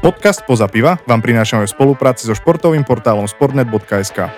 Podcast Poza piva vám prinášame v spolupráci so športovým portálom sportnet.sk.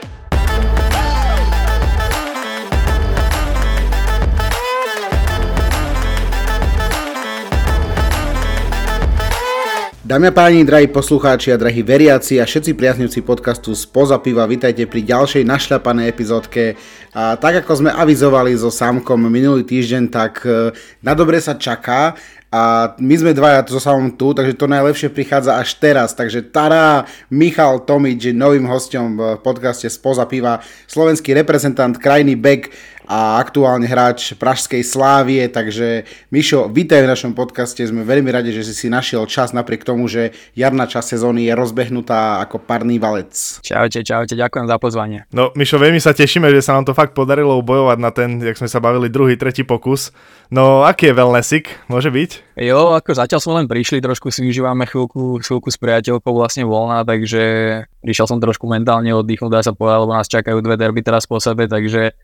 Dámy a páni, drahí poslucháči a drahí veriaci a všetci priaznivci podcastu Spoza piva, vítajte pri ďalšej našľapanej epizódke. A tak ako sme avizovali so Sámkom minulý týždeň, tak e, na dobre sa čaká a my sme dvaja so samom tu, takže to najlepšie prichádza až teraz. Takže Tara, Michal Tomič je novým hostom v podcaste Spoza piva, slovenský reprezentant, krajný back a aktuálne hráč Pražskej Slávie, takže Mišo, vítaj v našom podcaste, sme veľmi radi, že si si našiel čas napriek tomu, že jarná časť sezóny je rozbehnutá ako parný valec. Čaute, čaute, ďakujem za pozvanie. No Mišo, veľmi sa tešíme, že sa nám to fakt podarilo bojovať na ten, jak sme sa bavili, druhý, tretí pokus. No, aký je wellnessik? Môže byť? Jo, ako zatiaľ sme len prišli, trošku si užívame chvíľku, chvíľku s priateľkou vlastne voľná, takže prišiel som trošku mentálne oddychnúť, dá sa povedať, lebo nás čakajú dve derby teraz po sebe, takže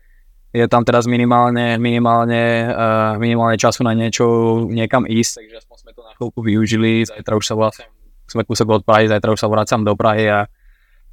je tam teraz minimálne, minimálne, uh, minimálne času na niečo, niekam ísť, takže aspoň sme to na chvíľku využili, zajtra už sa vlastne, sme kúsok od Prahy, zajtra už sa vracam do Prahy a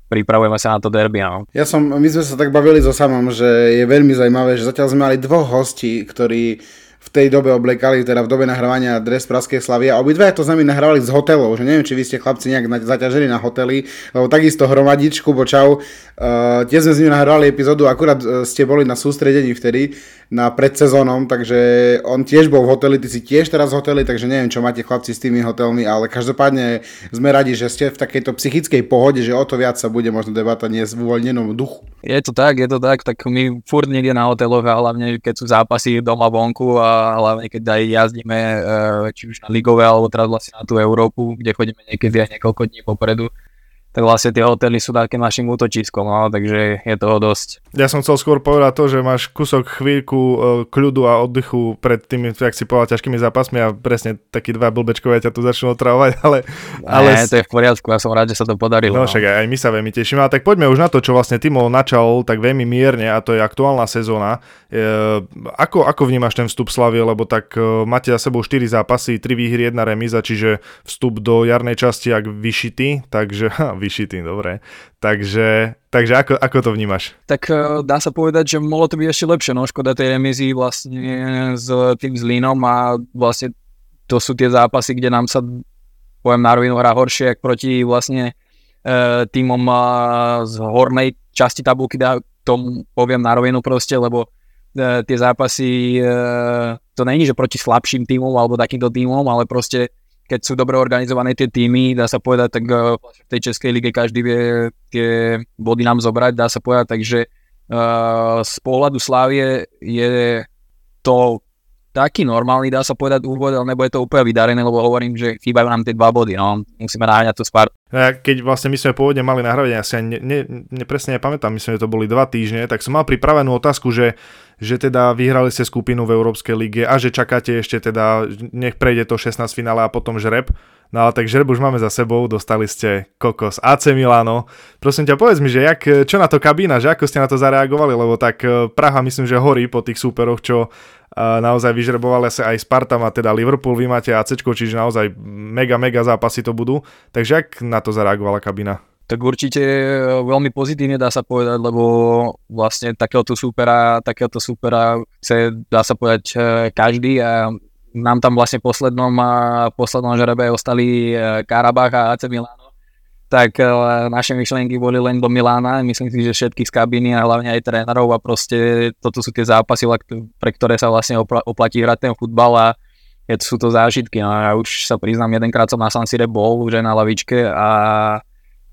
pripravujeme sa na to derby. No. Ja som, my sme sa tak bavili so samom, že je veľmi zaujímavé, že zatiaľ sme mali dvoch hostí, ktorí v tej dobe oblekali, teda v dobe nahrávania dres Praskej slavy a obidva to s nami nahrávali z hotelov, že neviem, či vy ste chlapci nejak zaťažili na hotely, lebo takisto Hromadičku, bo čau, uh, tiež sme s ním nahrávali epizódu, akurát uh, ste boli na sústredení vtedy, na predsezónom, takže on tiež bol v hoteli, ty si tiež teraz v hoteli, takže neviem, čo máte chlapci s tými hotelmi, ale každopádne sme radi, že ste v takejto psychickej pohode, že o to viac sa bude možno debata nie v uvoľnenom duchu. Je to tak, je to tak, tak my furt niekde na hoteloch hlavne keď sú zápasy doma vonku a hlavne keď aj jazdíme e, či už na ligové alebo teraz vlastne na tú Európu, kde chodíme niekedy aj niekoľko dní popredu, tak vlastne tie hotely sú takým našim útočiskom, no, takže je toho dosť. Ja som chcel skôr povedať to, že máš kúsok chvíľku e, kľudu a oddychu pred tými, jak si povedal, ťažkými zápasmi a presne takí dva blbečkovia ťa tu začnú otravovať, ale... ale... Nie, to je v poriadku, ja som rád, že sa to podarilo. No, no. však aj my sa veľmi tešíme, a tak poďme už na to, čo vlastne Timo načal tak veľmi mierne a to je aktuálna sezóna. E, ako, ako vnímaš ten vstup Slavie, lebo tak e, máte za sebou 4 zápasy, 3 výhry, 1 remíza, čiže vstup do jarnej časti ak vyšitý, takže ha, vyšitý, dobre. Takže, takže ako, ako to vnímaš? Tak uh, dá sa povedať, že mohlo to byť ešte lepšie, no škoda tej remízy vlastne s tým Zlínom a vlastne to sú tie zápasy, kde nám sa poviem na rovinu hrá horšie, ako proti vlastne uh, týmom z hornej časti tabulky, dá tom poviem na rovinu proste, lebo uh, tie zápasy, to není, že proti slabším týmom alebo takýmto týmom, ale proste keď sú dobre organizované tie týmy, dá sa povedať, tak uh, v tej Českej lige každý vie tie body nám zobrať, dá sa povedať, takže uh, z pohľadu Slávie je to taký normálny, dá sa povedať úvod, ale nebude to úplne vydarené, lebo hovorím, že chýbajú nám tie dva body, no, musíme naháňať tú spár. Keď vlastne my sme pôvodne mali nahrávať, ja si ne, ne, ne, presne nepamätám, myslím, že to boli dva týždne, tak som mal pripravenú otázku, že že teda vyhrali ste skupinu v Európskej lige a že čakáte ešte teda, nech prejde to 16 finále a potom žreb. No ale tak žreb už máme za sebou, dostali ste kokos AC Milano. Prosím ťa, povedz mi, že jak, čo na to kabína, že ako ste na to zareagovali, lebo tak eh, Praha myslím, že horí po tých súperoch, čo a eh, naozaj vyžrebovali sa aj Sparta má teda Liverpool, vy máte AC, čiže naozaj mega, mega zápasy to budú. Takže jak na to zareagovala kabína? tak určite e, veľmi pozitívne dá sa povedať, lebo vlastne takéhoto supera, takéhoto supera chce, dá sa povedať, e, každý a nám tam vlastne poslednom, poslednom žrebe ostali e, Karabach a AC Milano, tak naše myšlienky boli len do Milána, myslím si, že všetky z kabiny a hlavne aj trénerov a proste toto sú tie zápasy, pre ktoré sa vlastne oplatí hrať ten futbal a sú to zážitky. No, ja už sa priznám, jedenkrát som na San Sire bol, už aj na lavičke a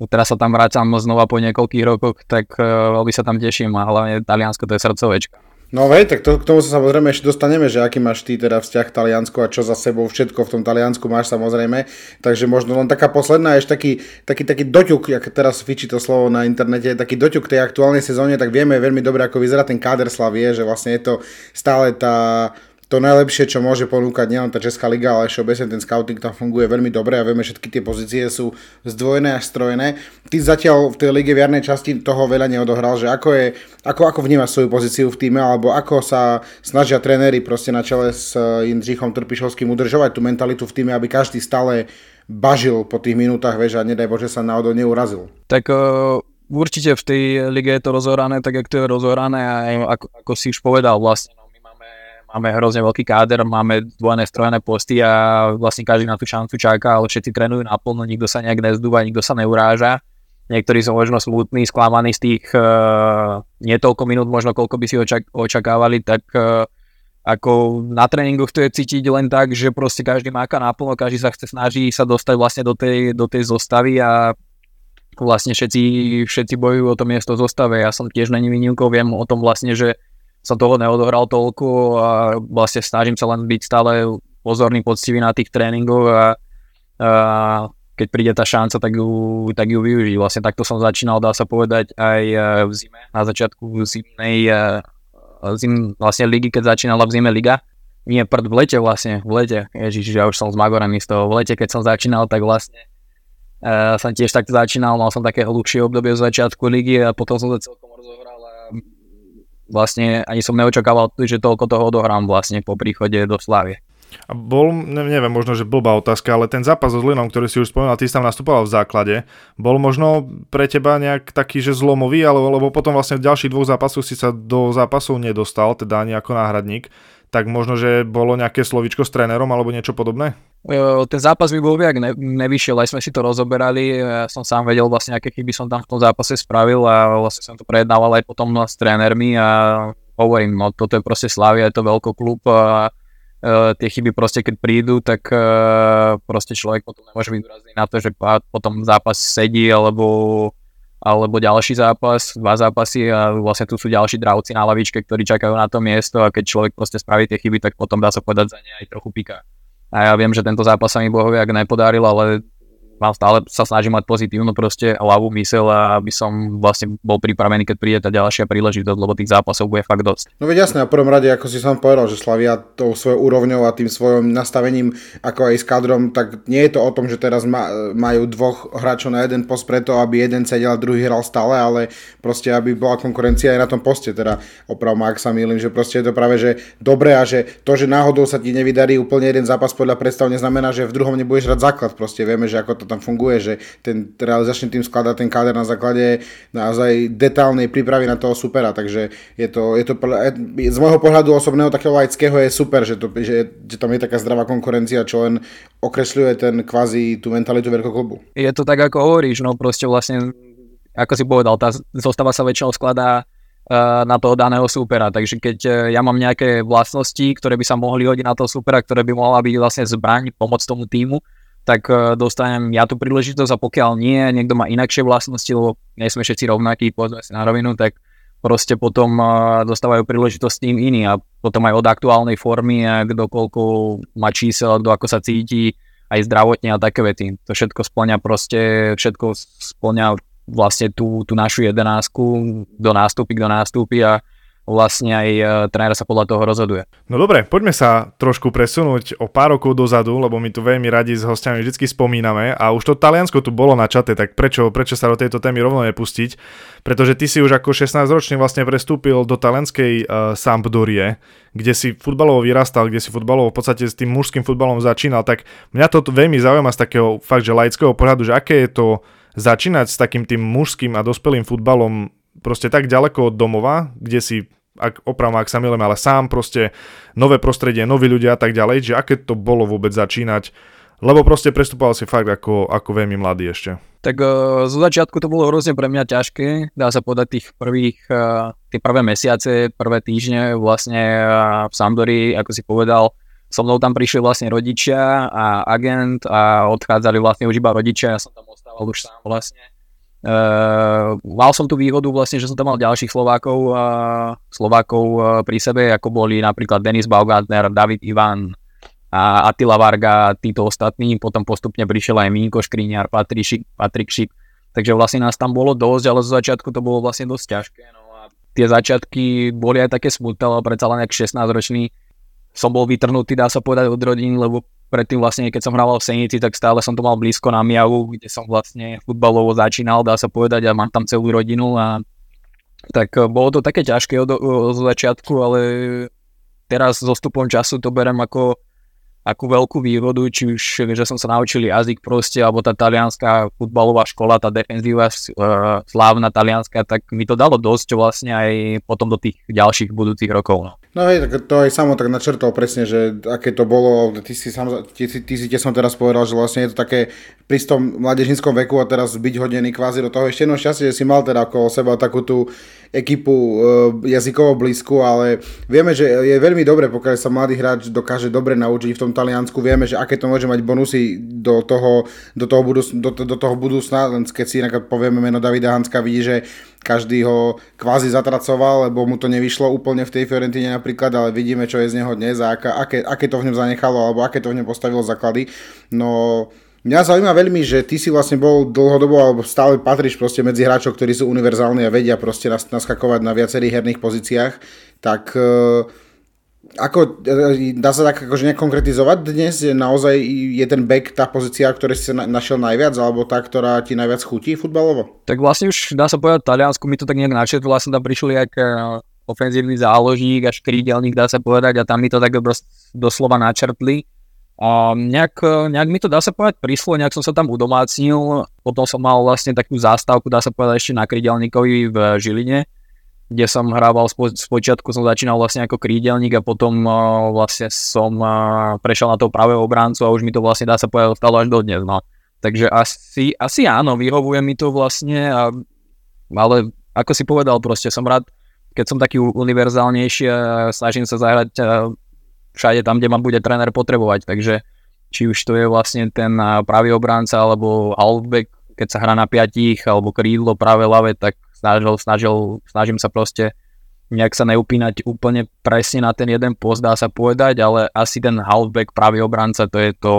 teraz sa tam vrácam znova po niekoľkých rokoch, tak uh, veľmi sa tam teším a hlavne Taliansko to je srdcovečka. No vej, tak to, k tomu sa samozrejme ešte dostaneme, že aký máš ty teda vzťah k Taliansku a čo za sebou všetko v tom Taliansku máš samozrejme. Takže možno len taká posledná, ešte taký, taký, taký doťuk, jak teraz fičí to slovo na internete, taký doťuk tej aktuálnej sezóne, tak vieme veľmi dobre, ako vyzerá ten káder Slavie, že vlastne je to stále tá, to najlepšie, čo môže ponúkať nielen tá Česká liga, ale všeobecne ten scouting tam funguje veľmi dobre a vieme, všetky tie pozície sú zdvojené a strojené. Ty zatiaľ v tej lige v jarnej časti toho veľa neodohral, že ako, je, ako, ako vnímaš svoju pozíciu v týme, alebo ako sa snažia tréneri proste na čele s Jindřichom Trpišovským udržovať tú mentalitu v týme, aby každý stále bažil po tých minútach, vieš, a nedaj Bože sa náhodou neurazil. Tak uh, určite v tej lige je to rozohrané tak, jak to je rozohrané a ako, ako si už povedal vlastne, máme, hrozne veľký káder, máme dvojené strojené posty a vlastne každý na tú šancu čaká, ale všetci trénujú naplno, nikto sa nejak nezdúva, nikto sa neuráža. Niektorí sú možno smutní, sklamaní z tých uh, nie toľko minút, možno koľko by si očak- očakávali, tak uh, ako na tréningoch to je cítiť len tak, že proste každý máka naplno, každý sa chce snaží sa dostať vlastne do tej, do tej zostavy a vlastne všetci, všetci bojujú o to miesto zostave. Ja som tiež není výnimkou, viem o tom vlastne, že som toho neodohral toľko a vlastne snažím sa len byť stále pozorný, poctivý na tých tréningoch a, a keď príde tá šanca, tak ju, tak ju využiť. Vlastne takto som začínal, dá sa povedať, aj v zime, na začiatku zimnej zim, vlastne ligy, keď začínala v zime liga. Nie, prd v lete vlastne, v lete. Ježiš, ja už som zmagorený z toho. V lete, keď som začínal, tak vlastne uh, som tiež takto začínal, mal som také hlubšie obdobie z začiatku ligy a potom som sa celkom rozohral vlastne ani som neočakával, že toľko toho odohrám vlastne po príchode do Slávie. A bol, neviem, možno, že blbá otázka, ale ten zápas so Zlinom, ktorý si už spomínal, ty si tam nastupoval v základe, bol možno pre teba nejak taký, že zlomový, alebo, lebo potom vlastne v ďalších dvoch zápasoch si sa do zápasov nedostal, teda ani ako náhradník, tak možno, že bolo nejaké slovičko s trénerom alebo niečo podobné? Ten zápas mi bol viac ne, nevyšiel, aj sme si to rozoberali, ja som sám vedel vlastne, aké chyby som tam v tom zápase spravil a vlastne som to prejednával aj potom s trénermi a hovorím, no toto je proste Slavia, je to veľký klub a Uh, tie chyby proste keď prídu, tak uh, proste človek potom nemôže byť na to, že potom zápas sedí alebo, alebo ďalší zápas, dva zápasy a vlastne tu sú ďalší dravci na lavičke, ktorí čakajú na to miesto a keď človek proste spraví tie chyby, tak potom dá sa povedať za ne aj trochu pika. A ja viem, že tento zápas sa mi bohoviak nepodaril, ale mám stále sa snažím mať pozitívnu proste hlavu, mysel a aby som vlastne bol pripravený, keď príde tá ďalšia príležitosť, lebo tých zápasov bude fakt dosť. No veď jasné, a prvom rade, ako si som povedal, že Slavia tou svojou úrovňou a tým svojim nastavením, ako aj s kadrom, tak nie je to o tom, že teraz ma, majú dvoch hráčov na jeden post preto, aby jeden sedel a druhý hral stále, ale proste, aby bola konkurencia aj na tom poste, teda oprav ak sa milím, že proste je to práve, že dobre a že to, že náhodou sa ti nevydarí úplne jeden zápas podľa predstav, neznamená, že v druhom nebudeš hrať základ, proste vieme, že ako to tam funguje, že ten realizačný tým skladá ten káder na základe naozaj detálnej prípravy na toho supera, takže je to, je to z môjho pohľadu osobného takého laického je super, že, to, že, že tam je taká zdravá konkurencia, čo len okresľuje ten kvázi tú mentalitu klubu. Je to tak, ako hovoríš, no proste vlastne, ako si povedal, tá zostava sa väčšinou skladá eh, na toho daného supera. Takže keď eh, ja mám nejaké vlastnosti, ktoré by sa mohli hodiť na toho supera, ktoré by mohla byť vlastne zbraň, pomoc tomu týmu, tak e, dostanem ja tú príležitosť a pokiaľ nie, niekto má inakšie vlastnosti, lebo nie sme všetci rovnakí, povedzme si na rovinu, tak proste potom e, dostávajú príležitosť tým iní a potom aj od aktuálnej formy, kto koľko má čísel, kto ako sa cíti, aj zdravotne a také vety. To všetko splňa proste, všetko splňa vlastne tú, tú našu jedenáctku, kto nástupí, kto nástupí a vlastne aj e, tréner sa podľa toho rozhoduje. No dobre, poďme sa trošku presunúť o pár rokov dozadu, lebo my tu veľmi radi s hostiami vždy spomíname a už to Taliansko tu bolo na čate, tak prečo, prečo sa do tejto témy rovno nepustiť? Pretože ty si už ako 16-ročný vlastne prestúpil do talianskej uh, Sampdorie, kde si futbalovo vyrastal, kde si futbalovo v podstate s tým mužským futbalom začínal, tak mňa to veľmi zaujíma z takého fakt, že laického pohľadu, že aké je to začínať s takým tým mužským a dospelým futbalom proste tak ďaleko od domova, kde si ak opravom, ak sa milím, ale sám proste nové prostredie, noví ľudia a tak ďalej, že aké to bolo vôbec začínať, lebo proste prestupoval si fakt ako, ako veľmi mladý ešte. Tak uh, zo začiatku to bolo hrozne pre mňa ťažké, dá sa povedať tých prvých, uh, tie prvé mesiace, prvé týždne vlastne uh, v Sampdori, ako si povedal, so mnou tam prišli vlastne rodičia a agent a odchádzali vlastne už iba rodičia, ja som tam ostával už sám vlastne Uh, mal som tú výhodu vlastne, že som tam mal ďalších Slovákov, uh, Slovákov uh, pri sebe, ako boli napríklad Denis Baugantner, David Ivan a Attila Varga a títo ostatní. Potom postupne prišiel aj Minko Škriňar, Patrik Šik. Takže vlastne nás tam bolo dosť, ale zo začiatku to bolo vlastne dosť ťažké. No a tie začiatky boli aj také smutné, ale predsa len jak 16-ročný som bol vytrhnutý, dá sa povedať, od rodín, lebo predtým vlastne, keď som hrával v Senici, tak stále som to mal blízko na Miavu, kde som vlastne futbalovo začínal, dá sa povedať, a mám tam celú rodinu a tak eh, bolo to také ťažké od, od začiatku, ale teraz so stupom času to berem ako akú veľkú výhodu, či už, že som sa naučil jazyk proste, alebo tá talianská futbalová škola, tá defenzíva uh, slávna talianská, tak mi to dalo dosť vlastne aj potom do tých ďalších budúcich rokov. No. No hej, tak to aj samo tak načrtol presne, že aké to bolo, ty si, sam, ty, ty si som teraz povedal, že vlastne je to také pri tom mladežinskom veku a teraz byť hodený kvázi do toho ešte jedno šťastie, že si mal teda okolo seba takú tú ekipu e, jazykovo blízku, ale vieme, že je veľmi dobre, pokiaľ sa mladý hráč dokáže dobre naučiť v tom Taliansku, vieme, že aké to môže mať bonusy do toho, do toho, budúc, do, do toho budúcna, len keď si povieme meno Davida Hanska, vidí, že každý ho kvázi zatracoval, lebo mu to nevyšlo úplne v tej Fiorentine napríklad, ale vidíme, čo je z neho dnes a aké, aké to v ňom zanechalo, alebo aké to v ňom postavilo základy. No, Mňa zaujíma veľmi, že ty si vlastne bol dlhodobo, alebo stále patríš proste medzi hráčov, ktorí sú univerzálni a vedia proste naskakovať na viacerých herných pozíciách, tak uh, ako, e, dá sa tak akože nejak konkretizovať dnes? Naozaj je ten back tá pozícia, ktorá si našiel najviac, alebo tá, ktorá ti najviac chutí futbalovo? Tak vlastne už dá sa povedať, v Taliansku mi to tak nejak načetlo, vlastne tam prišli jak e, ofenzívny záložík až krídelník, dá sa povedať, a tam mi to tak doslova načrtli. A nejak, nejak mi to dá sa povedať prišlo, nejak som sa tam udomácnil, potom som mal vlastne takú zástavku, dá sa povedať ešte na krídelníkovi v Žiline, kde som hrával, spo, počiatku som začínal vlastne ako krídelník a potom uh, vlastne som uh, prešiel na toho pravého obráncu a už mi to vlastne dá sa povedať stalo až dodnes, no. Takže asi, asi áno, vyhovuje mi to vlastne, a, ale ako si povedal, proste som rád, keď som taký univerzálnejší snažím sa zahrať uh, všade tam, kde ma bude tréner potrebovať, takže či už to je vlastne ten pravý obránca alebo halfback, keď sa hrá na piatich, alebo krídlo práve lave, tak snažil, snažil, snažím sa proste nejak sa neupínať úplne presne na ten jeden post, dá sa povedať, ale asi ten halfback, pravý obranca, to je to,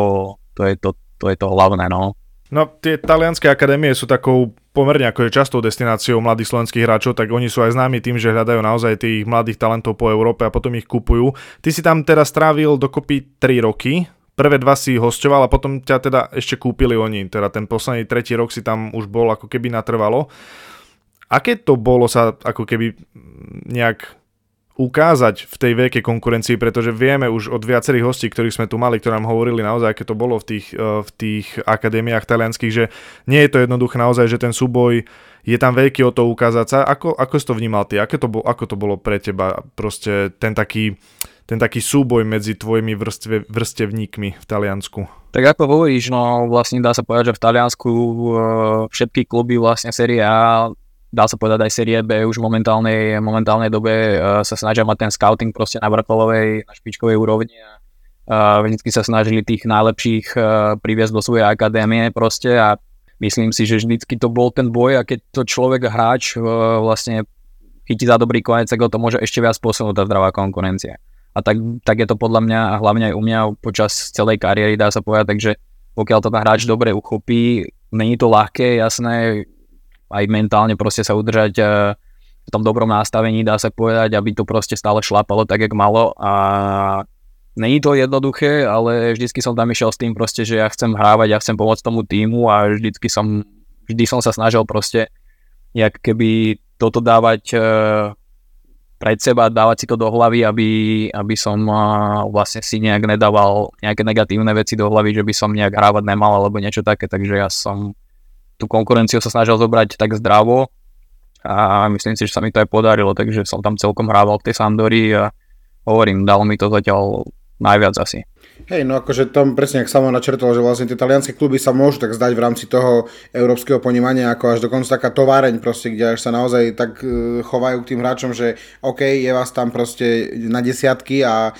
to, je to, to, je to hlavné, no. No, tie talianské akadémie sú takou pomerne ako je častou destináciou mladých slovenských hráčov, tak oni sú aj známi tým, že hľadajú naozaj tých mladých talentov po Európe a potom ich kupujú. Ty si tam teraz strávil dokopy 3 roky, prvé dva si hostoval a potom ťa teda ešte kúpili oni, teda ten posledný tretí rok si tam už bol ako keby natrvalo. Aké to bolo sa ako keby nejak ukázať v tej veľkej konkurencii, pretože vieme už od viacerých hostí, ktorých sme tu mali, ktorí nám hovorili naozaj, aké to bolo v tých, eh, v tých akadémiách talianských, že nie je to jednoduché naozaj, že ten súboj je tam veľký o to ukázať sa. Ako, ako si to vnímal ty? Ako to, bolo, ako to bolo pre teba proste ten taký, ten taký súboj medzi tvojimi vrstve, vrstevníkmi v Taliansku? Tak ako hovoríš, no vlastne dá sa povedať, že v Taliansku uh, všetky kluby vlastne série A dá sa povedať aj série B už v momentálnej, momentálnej dobe uh, sa snažia mať ten scouting proste na vrcholovej, na špičkovej úrovni a uh, vždycky sa snažili tých najlepších uh, priviesť do svojej akadémie proste a myslím si, že vždycky to bol ten boj a keď to človek hráč uh, vlastne chytí za dobrý konec, tak ho to môže ešte viac posunúť tá zdravá konkurencia. A tak, tak je to podľa mňa a hlavne aj u mňa počas celej kariéry dá sa povedať, takže pokiaľ to ten hráč dobre uchopí, není to ľahké, jasné, aj mentálne proste sa udržať eh, v tom dobrom nastavení, dá sa povedať, aby to proste stále šlapalo tak, jak malo. A není to jednoduché, ale vždycky som tam išiel s tým proste, že ja chcem hrávať, ja chcem pomôcť tomu týmu a vždycky som, vždy som sa snažil proste jak keby toto dávať eh, pred seba, dávať si to do hlavy, aby, aby som uh, vlastne si nejak nedával nejaké negatívne veci do hlavy, že by som nejak hrávať nemal alebo niečo také, takže ja som tú konkurenciu sa snažil zobrať tak zdravo a myslím si, že sa mi to aj podarilo, takže som tam celkom hrával v tej Sandori a hovorím, dalo mi to zatiaľ najviac asi. Hej, no akože tam presne, ak samo načrtol, že vlastne tie talianské kluby sa môžu tak zdať v rámci toho európskeho ponímania, ako až dokonca taká továreň proste, kde až sa naozaj tak e, chovajú k tým hráčom, že OK, je vás tam proste na desiatky a e,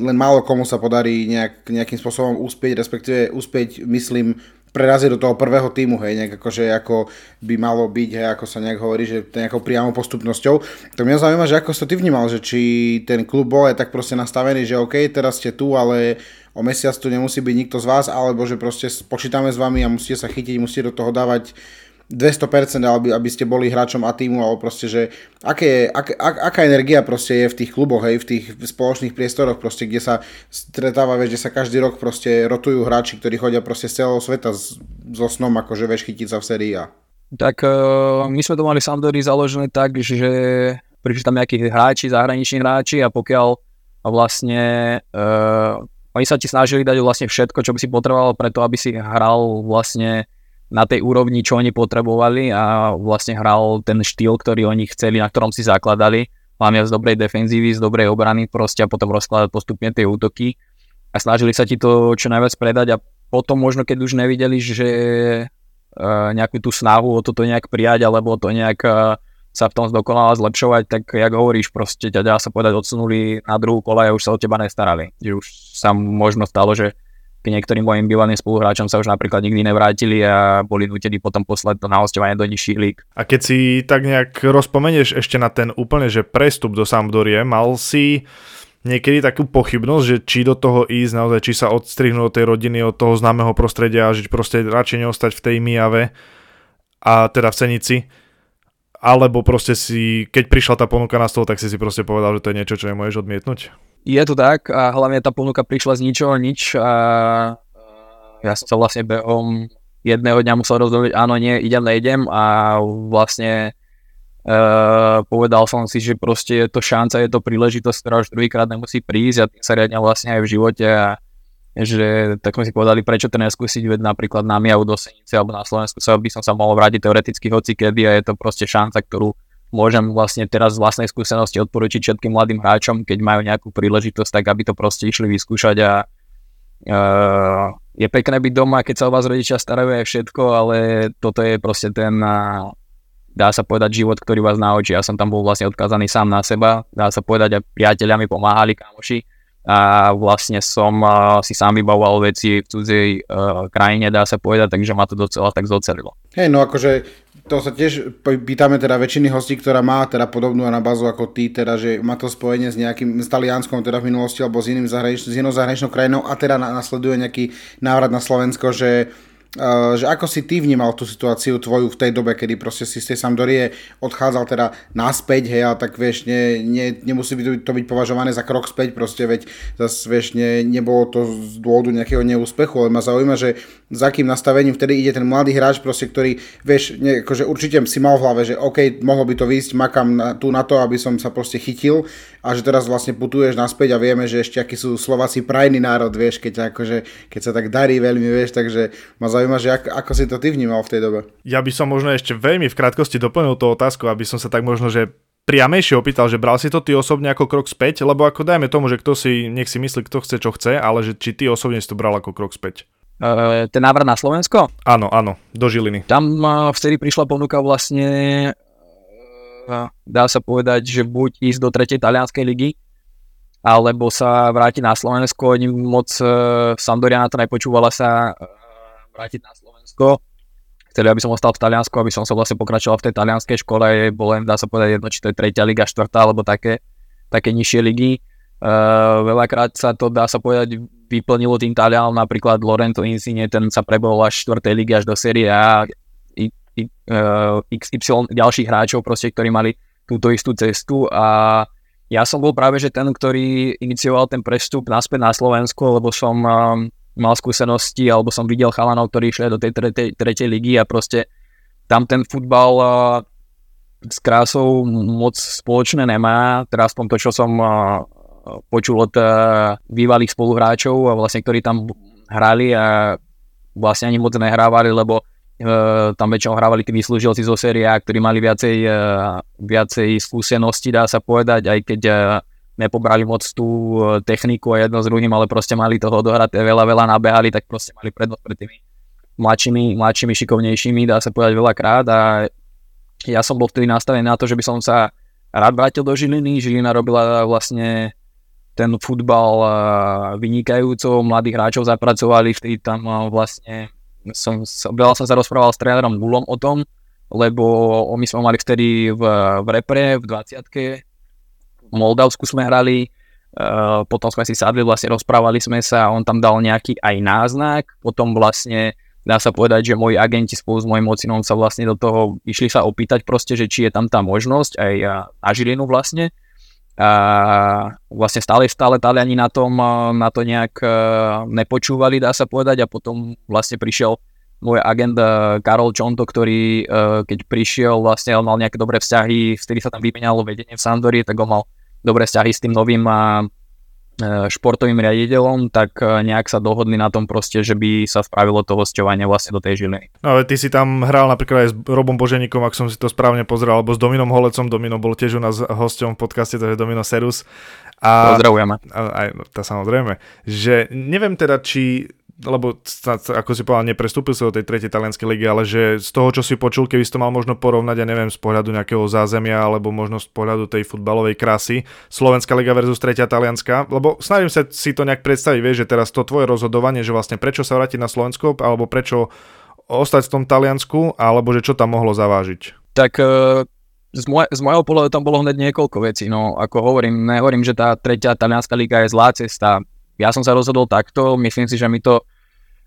len málo komu sa podarí nejak, nejakým spôsobom úspieť, respektíve úspieť, myslím, preraziť do toho prvého týmu, hej, nejak akože ako by malo byť, hej, ako sa nejak hovorí, že nejakou priamou postupnosťou. To mňa zaujíma, že ako sa ty vnímal, že či ten klub bol aj tak proste nastavený, že OK, teraz ste tu, ale o mesiac tu nemusí byť nikto z vás, alebo že proste počítame s vami a musíte sa chytiť, musíte do toho dávať 200%, aby, aby ste boli hráčom a týmu, alebo proste, že aké, ak, ak, aká energia proste je v tých kluboch, hej, v tých spoločných priestoroch, proste, kde sa stretáva, vieš, kde sa každý rok proste rotujú hráči, ktorí chodia proste z celého sveta s, so snom, akože vieš chytiť sa v sérii A. Tak uh, my sme to mali Sampdory založené tak, že prišli tam nejakí hráči, zahraniční hráči a pokiaľ vlastne uh, oni sa ti snažili dať vlastne všetko, čo by si potreboval preto, aby si hral vlastne na tej úrovni, čo oni potrebovali a vlastne hral ten štýl, ktorý oni chceli, na ktorom si zakladali. Hlavne z dobrej defenzívy, z dobrej obrany proste a potom rozkladať postupne tie útoky a snažili sa ti to čo najviac predať a potom možno keď už nevideli, že uh, nejakú tú snahu o toto nejak prijať alebo to nejak uh, sa v tom zdokonala zlepšovať, tak jak hovoríš, proste ťa dá sa povedať odsunuli na druhú kola a už sa o teba nestarali. Už sa možno stalo, že k niektorým mojim bývalým spoluhráčom sa už napríklad nikdy nevrátili a boli nutení potom poslať to na hostovanie do nižších líg. A keď si tak nejak rozpomenieš ešte na ten úplne, že prestup do Sampdorie, mal si niekedy takú pochybnosť, že či do toho ísť naozaj, či sa odstrihnúť od tej rodiny, od toho známeho prostredia žiť proste radšej neostať v tej Mijave a teda v Cenici, alebo proste si, keď prišla tá ponuka na stôl, tak si si proste povedal, že to je niečo, čo nemôžeš odmietnúť? Je to tak a hlavne tá ponuka prišla z ničoho nič a ja som sa vlastne behom jedného dňa musel rozhodnúť, áno, nie, idem, nejdem a vlastne uh, povedal som si, že proste je to šanca, je to príležitosť, ktorá už druhýkrát nemusí prísť a tým sa riadne vlastne aj v živote a že tak sme si povedali, prečo to neskúsiť, veď napríklad na Miavu do Senice alebo na Slovensku sa by som sa mohol vrátiť teoreticky hoci kedy a je to proste šanca, ktorú môžem vlastne teraz z vlastnej skúsenosti odporučiť všetkým mladým hráčom, keď majú nejakú príležitosť, tak aby to proste išli vyskúšať a uh, je pekné byť doma, keď sa o vás rodičia starajú aj všetko, ale toto je proste ten, uh, dá sa povedať, život, ktorý vás naučí. Ja som tam bol vlastne odkázaný sám na seba, dá sa povedať, a priateľia mi pomáhali, kamoši a vlastne som uh, si sám vybavoval veci v cudzej uh, krajine, dá sa povedať, takže ma to docela tak zocelilo. Hej, no akože to sa tiež pýtame teda väčšiny hostí, ktorá má teda podobnú anabázu ako ty, teda, že má to spojenie s nejakým, s Talianskom teda v minulosti alebo s, iným zahranič, s inou zahraničnou krajinou a teda nasleduje nejaký návrat na Slovensko, že že ako si ty vnímal tú situáciu tvoju v tej dobe, kedy proste si z tej Sampdorie odchádzal teda naspäť, hej, a tak vieš, ne, ne, nemusí byť, to byť považované za krok späť, proste veď zase vieš, ne, nebolo to z dôvodu nejakého neúspechu, ale ma zaujíma, že za akým nastavením vtedy ide ten mladý hráč, proste, ktorý, vieš, ne, akože určite si mal v hlave, že OK, mohlo by to výjsť, makám na, tu na to, aby som sa proste chytil a že teraz vlastne putuješ naspäť a vieme, že ešte akí sú Slováci prajný národ, vieš, keď, akože, keď sa tak darí veľmi, vieš, takže ma zaujíma, že ako, ako si to ty vnímal v tej dobe. Ja by som možno ešte veľmi v krátkosti doplnil tú otázku, aby som sa tak možno, že priamejšie opýtal, že bral si to ty osobne ako krok späť, lebo ako dajme tomu, že kto si, nech si myslí, kto chce, čo chce, ale že či ty osobne si to bral ako krok späť. Uh, ten návrat na Slovensko? Áno, áno, do Žiliny. Tam uh, vtedy prišla ponuka vlastne, uh, dá sa povedať, že buď ísť do tretej talianskej ligy, alebo sa vrátiť na Slovensko. Oni moc uh, Sampdoria na to nepočúvala sa vrátiť na Slovensko. Chceli, aby som ostal v Taliansku, aby som sa vlastne pokračoval v tej talianskej škole. Bolo len, dá sa povedať, jedno, či to je tretia liga, štvrtá, alebo také, také nižšie ligy. Uh, veľakrát sa to, dá sa povedať, vyplnilo tým Talianom, napríklad Lorenzo Insigne, ten sa prebol až 4. ligy až do série A, I, I, uh, XY ďalších hráčov, proste, ktorí mali túto istú cestu a ja som bol práve že ten, ktorý inicioval ten prestup naspäť na Slovensko, lebo som um, mal skúsenosti, alebo som videl chalanov, ktorí išli do tej tretej, tretej ligy a proste tam ten futbal s krásou moc spoločné nemá, teraz aspoň to, čo som počul od bývalých spoluhráčov, vlastne, ktorí tam hrali a vlastne ani moc nehrávali, lebo uh, tam väčšinou hrávali tí vyslúžilci zo série ktorí mali viacej, uh, viacej skúsenosti, dá sa povedať, aj keď uh, nepobrali moc tú techniku a jedno s druhým, ale proste mali toho dohrať veľa, veľa nabehali, tak proste mali prednosť pred tými mladšími, mladšími, šikovnejšími, dá sa povedať veľakrát. A ja som bol vtedy nastavený na to, že by som sa rád vrátil do Žiliny. Žilina robila vlastne ten futbal vynikajúco, mladých hráčov zapracovali, vtedy tam vlastne som, veľa som sa rozprával s trénerom Gulom o tom, lebo my sme mali vtedy v, v repre, v 20 v Moldavsku sme hrali, uh, potom sme si sadli, vlastne rozprávali sme sa, on tam dal nejaký aj náznak, potom vlastne dá sa povedať, že moji agenti spolu s mojim ocinom sa vlastne do toho išli sa opýtať proste, že či je tam tá možnosť aj na Žilinu vlastne. A vlastne stále, stále Taliani na tom, na to nejak nepočúvali, dá sa povedať, a potom vlastne prišiel môj agent Karol Čonto, ktorý keď prišiel, vlastne on mal nejaké dobré vzťahy, vtedy sa tam vymenalo vedenie v Sandori, tak on mal dobré vzťahy s tým novým E, športovým riaditeľom, tak e, nejak sa dohodli na tom proste, že by sa spravilo to hostovanie vlastne do tej žily. No ale ty si tam hral napríklad aj s Robom Boženíkom, ak som si to správne pozrel, alebo s Dominom Holecom. Domino bol tiež u nás hosťom v podcaste, to je Domino Serus. A, Pozdravujeme. Aj, no, to samozrejme. Že neviem teda, či lebo ako si povedal, neprestúpil sa do tej tretej talianskej ligy, ale že z toho, čo si počul, keby si to mal možno porovnať, ja neviem, z pohľadu nejakého zázemia, alebo možno z pohľadu tej futbalovej krasy, Slovenská liga versus tretia talianska, lebo snažím sa si to nejak predstaviť, vieš, že teraz to tvoje rozhodovanie, že vlastne prečo sa vrátiť na Slovensko, alebo prečo ostať v tom Taliansku, alebo že čo tam mohlo zavážiť. Tak e, z, moj, z môjho pohľadu tam bolo hneď niekoľko vecí. No, ako hovorím, nehovorím, že tá tretia talianská liga je zlá cesta ja som sa rozhodol takto, myslím si, že mi to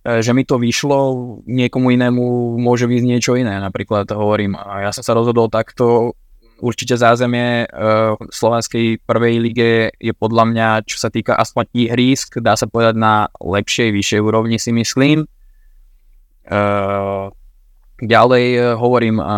že mi to vyšlo, niekomu inému môže byť niečo iné, napríklad hovorím. A ja som sa rozhodol takto, určite zázemie uh, slovenskej prvej lige je podľa mňa, čo sa týka aspoň ihrísk, dá sa povedať na lepšej, vyššej úrovni si myslím. Uh, Ďalej e, hovorím, a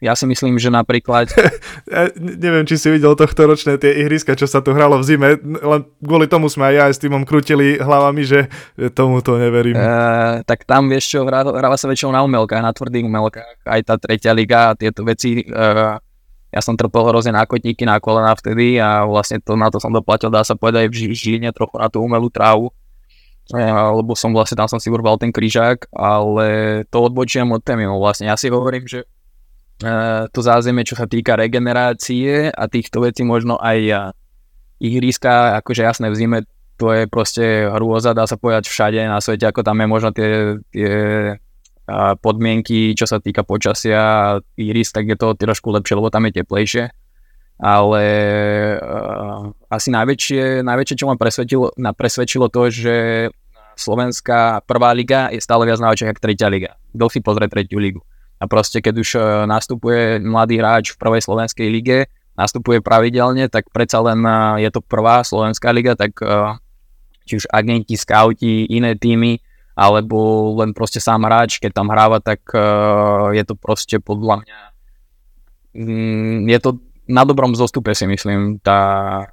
ja si myslím, že napríklad... ja neviem, či si videl tohto ročné tie ihriska, čo sa tu hralo v zime, len kvôli tomu sme aj ja aj s týmom krutili hlavami, že tomu to neverím. E, tak tam vieš čo, hráva sa väčšinou na umelkách, na tvrdých umelkách, aj tá tretia liga a tieto veci. E, ja som trpel hrozne na kotníky, na kolena vtedy a vlastne to, na to som doplatil, dá sa povedať, v Žiline trochu na tú umelú trávu lebo som vlastne tam som si urval ten kryžák, ale to odbočujem od témy. Vlastne ja si hovorím, že to zázemie, čo sa týka regenerácie a týchto vecí, možno aj ihriska, akože jasné v zime, to je proste hrôza, dá sa povedať všade na svete, ako tam je možno tie, tie podmienky, čo sa týka počasia a ihris, tak je to trošku lepšie, lebo tam je teplejšie ale uh, asi najväčšie, najväčšie, čo ma presvedčilo, na, presvedčilo to, že slovenská prvá liga je stále viac na očiach ako tretia liga. Kto si pozrie tretiu ligu. A proste keď už uh, nastupuje mladý hráč v prvej slovenskej lige, nastupuje pravidelne, tak predsa len uh, je to prvá slovenská liga, tak či už agenti, skauti, iné týmy, alebo len proste sám hráč, keď tam hráva, tak je to proste podľa mňa mm, je to na dobrom zostupe si myslím tá,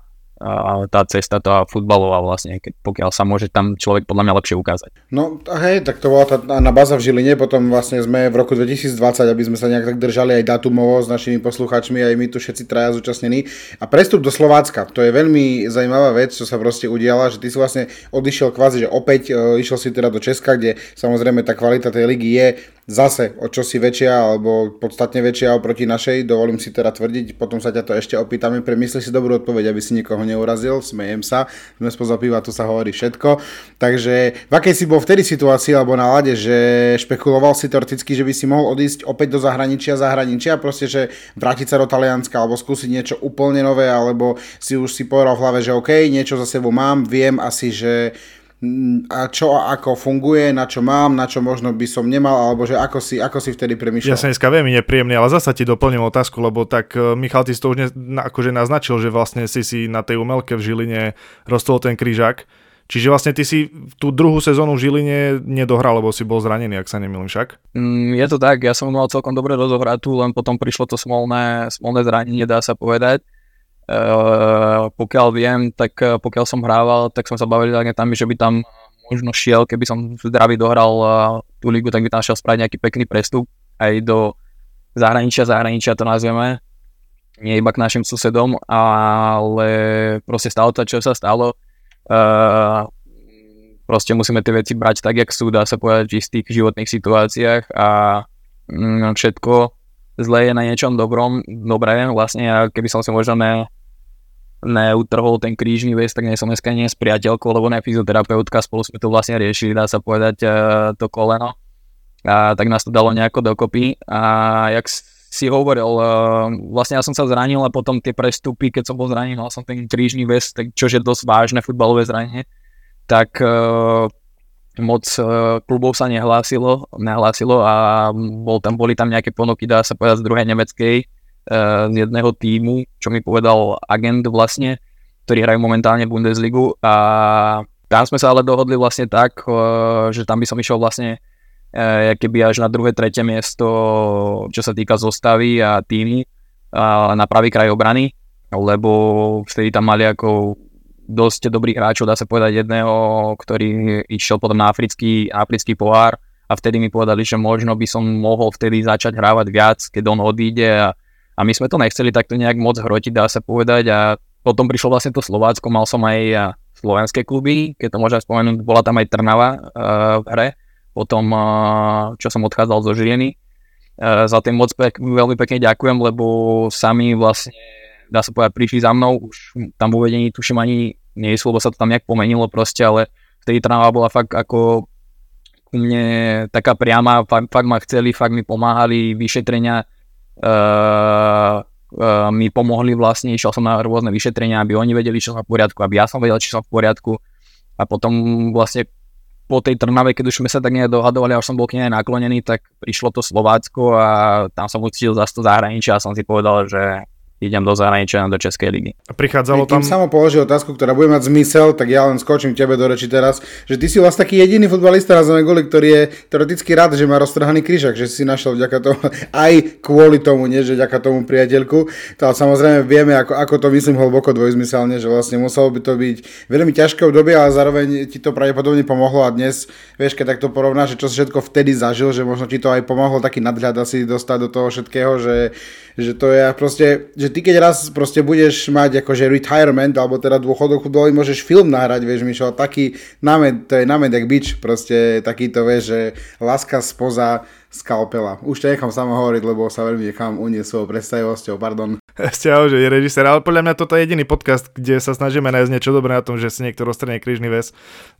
tá cesta, tá futbalová vlastne, keď, pokiaľ sa môže tam človek podľa mňa lepšie ukázať. No hej, tak to bola tá na baza v Žiline, potom vlastne sme v roku 2020, aby sme sa nejak tak držali aj datumovo s našimi poslucháčmi, aj my tu všetci traja zúčastnení. A prestup do Slovácka, to je veľmi zaujímavá vec, čo sa proste udiala, že ty si vlastne odišiel kvázi, že opäť e, išiel si teda do Česka, kde samozrejme tá kvalita tej ligy je zase o čosi väčšia alebo podstatne väčšia oproti našej, dovolím si teda tvrdiť, potom sa ťa to ešte opýtame, premysli si dobrú odpoveď, aby si nikoho neurazil, smejem sa, sme spoza piva, tu sa hovorí všetko. Takže v akej si bol vtedy situácii alebo nálade, že špekuloval si teoreticky, že by si mohol odísť opäť do zahraničia, zahraničia, proste, že vrátiť sa do Talianska alebo skúsiť niečo úplne nové, alebo si už si povedal v hlave, že OK, niečo za sebou mám, viem asi, že a čo a ako funguje, na čo mám, na čo možno by som nemal, alebo že ako si, ako si vtedy premýšľal. Ja sa dneska veľmi nepríjemný, ale zasa ti doplním otázku, lebo tak e, Michal, ty si to už ne, akože naznačil, že vlastne si si na tej umelke v Žiline rostol ten krížak. Čiže vlastne ty si tú druhú sezónu v Žiline nedohral, lebo si bol zranený, ak sa nemýlim však? Mm, je to tak, ja som mal celkom dobre rozohratú, len potom prišlo to smolné, smolné zranenie, dá sa povedať. Eh, pokiaľ viem, tak eh, pokiaľ som hrával, tak som sa bavili tak tam, že by tam možno šiel, keby som zdravý dohral uh, tú ligu, tak by tam šiel spraviť nejaký pekný prestup aj do zahraničia, zahraničia to nazveme, nie iba k našim susedom, ale proste stalo to, čo sa stalo. Uh, proste musíme tie veci brať tak, jak sú, dá sa povedať v istých životných situáciách a mm, všetko zlé je na niečom dobrom, dobré vlastne keby som si možno neutrhol ten krížny väz, tak nie som dneska nie s priateľkou, lebo ne fyzioterapeutka, spolu sme to vlastne riešili, dá sa povedať, e, to koleno. A tak nás to dalo nejako dokopy. A jak si hovoril, e, vlastne ja som sa zranil a potom tie prestupy, keď som bol zranený, mal som ten krížny väz, čo je dosť vážne futbalové zranenie, tak e, moc klubov sa nehlásilo, nehlásilo a bol tam, boli tam nejaké ponuky, dá sa povedať, z druhej nemeckej, z jedného týmu, čo mi povedal agent vlastne, ktorí hrajú momentálne Bundesligu. A tam sme sa ale dohodli vlastne tak, že tam by som išiel vlastne keby až na druhé, tretie miesto, čo sa týka zostavy a týmy na pravý kraj obrany, lebo vtedy tam mali ako dosť dobrých hráčov, dá sa povedať jedného, ktorý išiel potom na africký, africký pohár. A vtedy mi povedali, že možno by som mohol vtedy začať hrávať viac, keď on odíde a, a my sme to nechceli takto nejak moc hrotiť, dá sa povedať. A potom prišlo vlastne to Slovácko, mal som aj slovenské kluby, keď to môžem spomenúť, bola tam aj Trnava uh, v hre, potom uh, čo som odchádzal zo Žiliny. Uh, za tým moc pek, veľmi pekne ďakujem, lebo sami vlastne dá sa povedať, prišli za mnou, už tam uvedení tuším ani nie sú, lebo sa to tam nejak pomenilo proste, ale vtedy Trnava bola fakt ako ku mne taká priama, fakt, fakt ma chceli, fakt mi pomáhali, vyšetrenia mi pomohli vlastne, išiel som na rôzne vyšetrenia, aby oni vedeli, čo som v poriadku, aby ja som vedel, či som v poriadku. A potom vlastne po tej Trnave, keď už sme sa tak nejak dohadovali a už som bol k nej naklonený, tak prišlo to Slovácko a tam som ucítil zase to zahraničie a som si povedal, že idem do zahraničia do Českej ligy. A prichádzalo tam... Kým samo položil otázku, ktorá bude mať zmysel, tak ja len skočím tebe do reči teraz, že ty si vlastne taký jediný futbalista na Zeme ktorý je teoreticky rád, že má roztrhaný kryžak, že si našiel vďaka tomu, aj kvôli tomu, nie že vďaka tomu priateľku. To ale samozrejme vieme, ako, ako to myslím hlboko dvojzmyselne, že vlastne muselo by to byť veľmi ťažké obdobie, ale zároveň ti to pravdepodobne pomohlo a dnes, vieš, keď takto porovnáš, že čo si všetko vtedy zažil, že možno ti to aj pomohlo taký nadhľad asi dostať do toho všetkého, že, že to je proste, že ty keď raz proste budeš mať akože retirement, alebo teda dôchodok futbalový, môžeš film nahrať, vieš Mišo, taký námed, to je námed jak bič, proste takýto, vieš, že láska spoza skalpela. Už to nechám samo hovoriť, lebo sa veľmi nechám unieť svojou predstavivosťou, pardon. Ste že je režisér, ale podľa mňa toto je jediný podcast, kde sa snažíme nájsť niečo dobré na tom, že si niekto roztrhne krížny väz.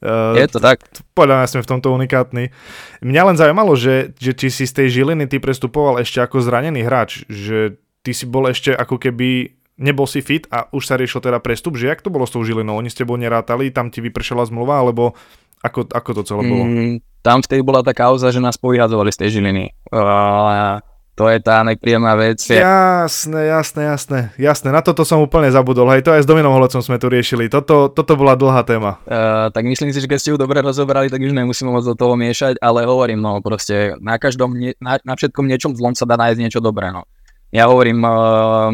Uh, je to tak. Podľa mňa sme v tomto unikátni. Mňa len zaujímalo, že, že či si z tej žiliny ty prestupoval ešte ako zranený hráč, že ty si bol ešte ako keby nebol si fit a už sa riešil teda prestup, že jak to bolo s tou Žilinou? Oni s tebou nerátali, tam ti vypršala zmluva, alebo ako, ako to celé bolo? Mm, tam vtedy bola tá kauza, že nás povyhadzovali z tej Žiliny. Uh, to je tá nepríjemná vec. Jasné, jasné, jasné. Jasné, na toto som úplne zabudol. Hej, to aj s Dominom Holecom sme tu riešili. Toto, toto bola dlhá téma. Uh, tak myslím si, že keď ste ju dobre rozobrali, tak už nemusíme moc do toho miešať, ale hovorím, no proste na každom, na, na všetkom niečom zlom sa dá nájsť niečo dobré, no. Ja hovorím, uh,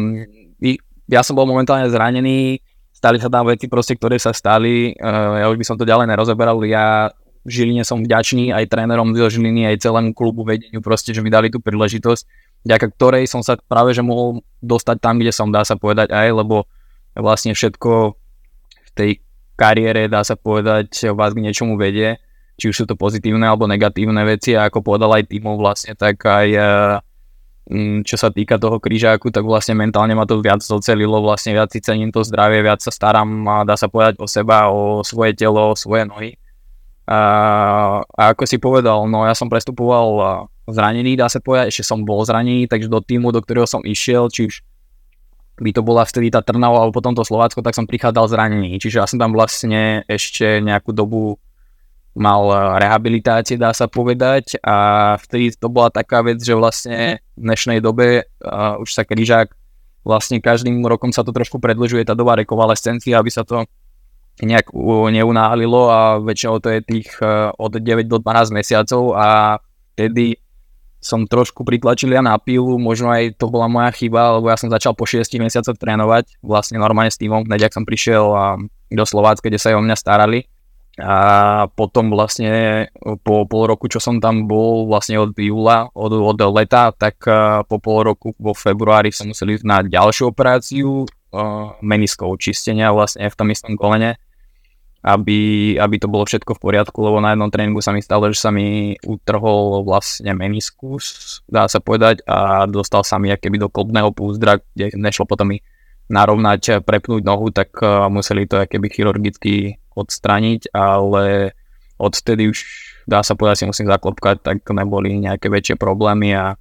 ja som bol momentálne zranený, stali sa tam veci proste, ktoré sa stali, uh, ja už by som to ďalej nerozoberal, ja v Žiline som vďačný aj trénerom zo Žiliny, aj celému klubu vedeniu proste, že mi dali tú príležitosť, vďaka ktorej som sa práve že mohol dostať tam, kde som, dá sa povedať aj, lebo vlastne všetko v tej kariére, dá sa povedať, vás k niečomu vedie, či už sú to pozitívne alebo negatívne veci a ako povedal aj Timo vlastne, tak aj mm, čo sa týka toho krížáku, tak vlastne mentálne ma to viac zocelilo, vlastne viac si cením to zdravie, viac sa starám a dá sa povedať o seba, o svoje telo, o svoje nohy a, a ako si povedal, no ja som prestupoval zranený, dá sa povedať, ešte som bol zranený, takže do týmu, do ktorého som išiel, či už by to bola vtedy tá Trnava alebo potom to Slovácko, tak som prichádzal zranený. Čiže ja som tam vlastne ešte nejakú dobu mal rehabilitácie, dá sa povedať a vtedy to bola taká vec, že vlastne v dnešnej dobe uh, už sa križák vlastne každým rokom sa to trošku predlžuje tá doba rekonvalescencia, aby sa to nejak neunáhlilo a väčšinou to je tých e, od 9 do 12 mesiacov a vtedy som trošku pritlačil ja na pilu, možno aj to bola moja chyba, lebo ja som začal po 6 mesiacoch trénovať, vlastne normálne s týmom, hneď som prišiel do Slovácka, kde sa aj o mňa starali. A potom vlastne po pol roku, čo som tam bol, vlastne od júla, od, od leta, tak po pol roku vo februári som musel ísť na ďalšiu operáciu uh, meniskov vlastne v tom istom kolene aby, aby to bolo všetko v poriadku, lebo na jednom tréningu sa mi stalo, že sa mi utrhol vlastne meniskus, dá sa povedať, a dostal sa mi keby do klubného púzdra, kde nešlo potom mi narovnať, prepnúť nohu, tak museli to keby chirurgicky odstraniť, ale odtedy už dá sa povedať, si musím zaklopkať, tak neboli nejaké väčšie problémy a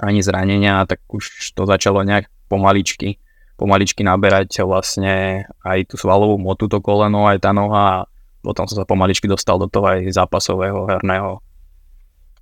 ani zranenia, tak už to začalo nejak pomaličky pomaličky naberať vlastne aj tú svalovú motu, to koleno, aj tá noha. potom som sa pomaličky dostal do toho aj zápasového herného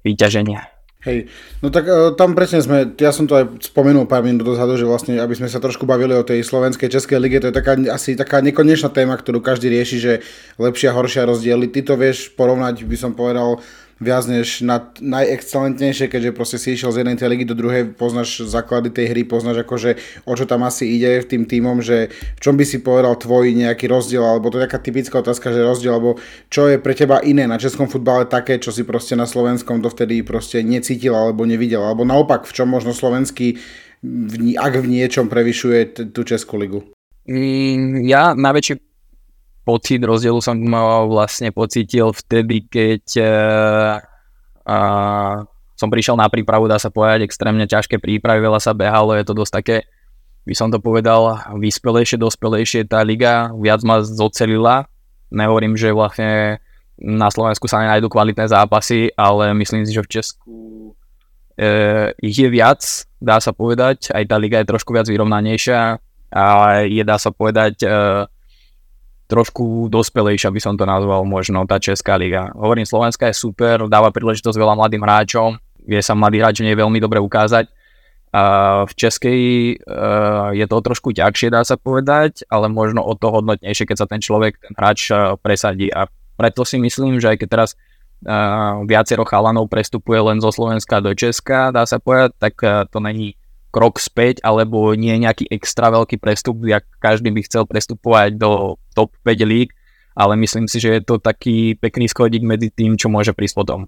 vyťaženia. Hej, no tak uh, tam presne sme, ja som to aj spomenul pár minút dozadu, že vlastne, aby sme sa trošku bavili o tej slovenskej českej lige, to je taká, asi taká nekonečná téma, ktorú každý rieši, že lepšia, horšia rozdiely. Ty to vieš porovnať, by som povedal, viac než na najexcelentnejšie, keďže proste si išiel z jednej tej ligy do druhej, poznáš základy tej hry, poznáš akože o čo tam asi ide v tým týmom, že v čom by si povedal tvoj nejaký rozdiel, alebo to je taká typická otázka, že rozdiel, alebo čo je pre teba iné na českom futbale také, čo si proste na slovenskom dovtedy proste necítil alebo nevidel, alebo naopak, v čom možno slovenský, ak v niečom prevyšuje tú Českú ligu? Mm, ja najväčší pocit rozdielu som vlastne pocítil vtedy, keď uh, uh, som prišiel na prípravu, dá sa povedať, extrémne ťažké prípravy, veľa sa behalo, je to dosť také, by som to povedal, vyspelejšie, dospelejšie, tá liga viac ma zocelila. Nehovorím, že vlastne na Slovensku sa nenájdú kvalitné zápasy, ale myslím si, že v Česku e, ich je viac, dá sa povedať, aj tá liga je trošku viac vyrovnanejšia a je, dá sa povedať, e, trošku dospelejšia by som to nazval možno tá Česká liga. Hovorím, Slovenská je super, dáva príležitosť veľa mladým hráčom, vie sa mladý hráč nie veľmi dobre ukázať. Uh, v Českej uh, je to trošku ťažšie, dá sa povedať, ale možno o to hodnotnejšie, keď sa ten človek, ten hráč uh, presadí. A preto si myslím, že aj keď teraz uh, viacero chalanov prestupuje len zo Slovenska do Česka, dá sa povedať, tak to není krok späť, alebo nie nejaký extra veľký prestup, jak každý by chcel prestupovať do top 5 líg, ale myslím si, že je to taký pekný schodík medzi tým, čo môže prísť potom.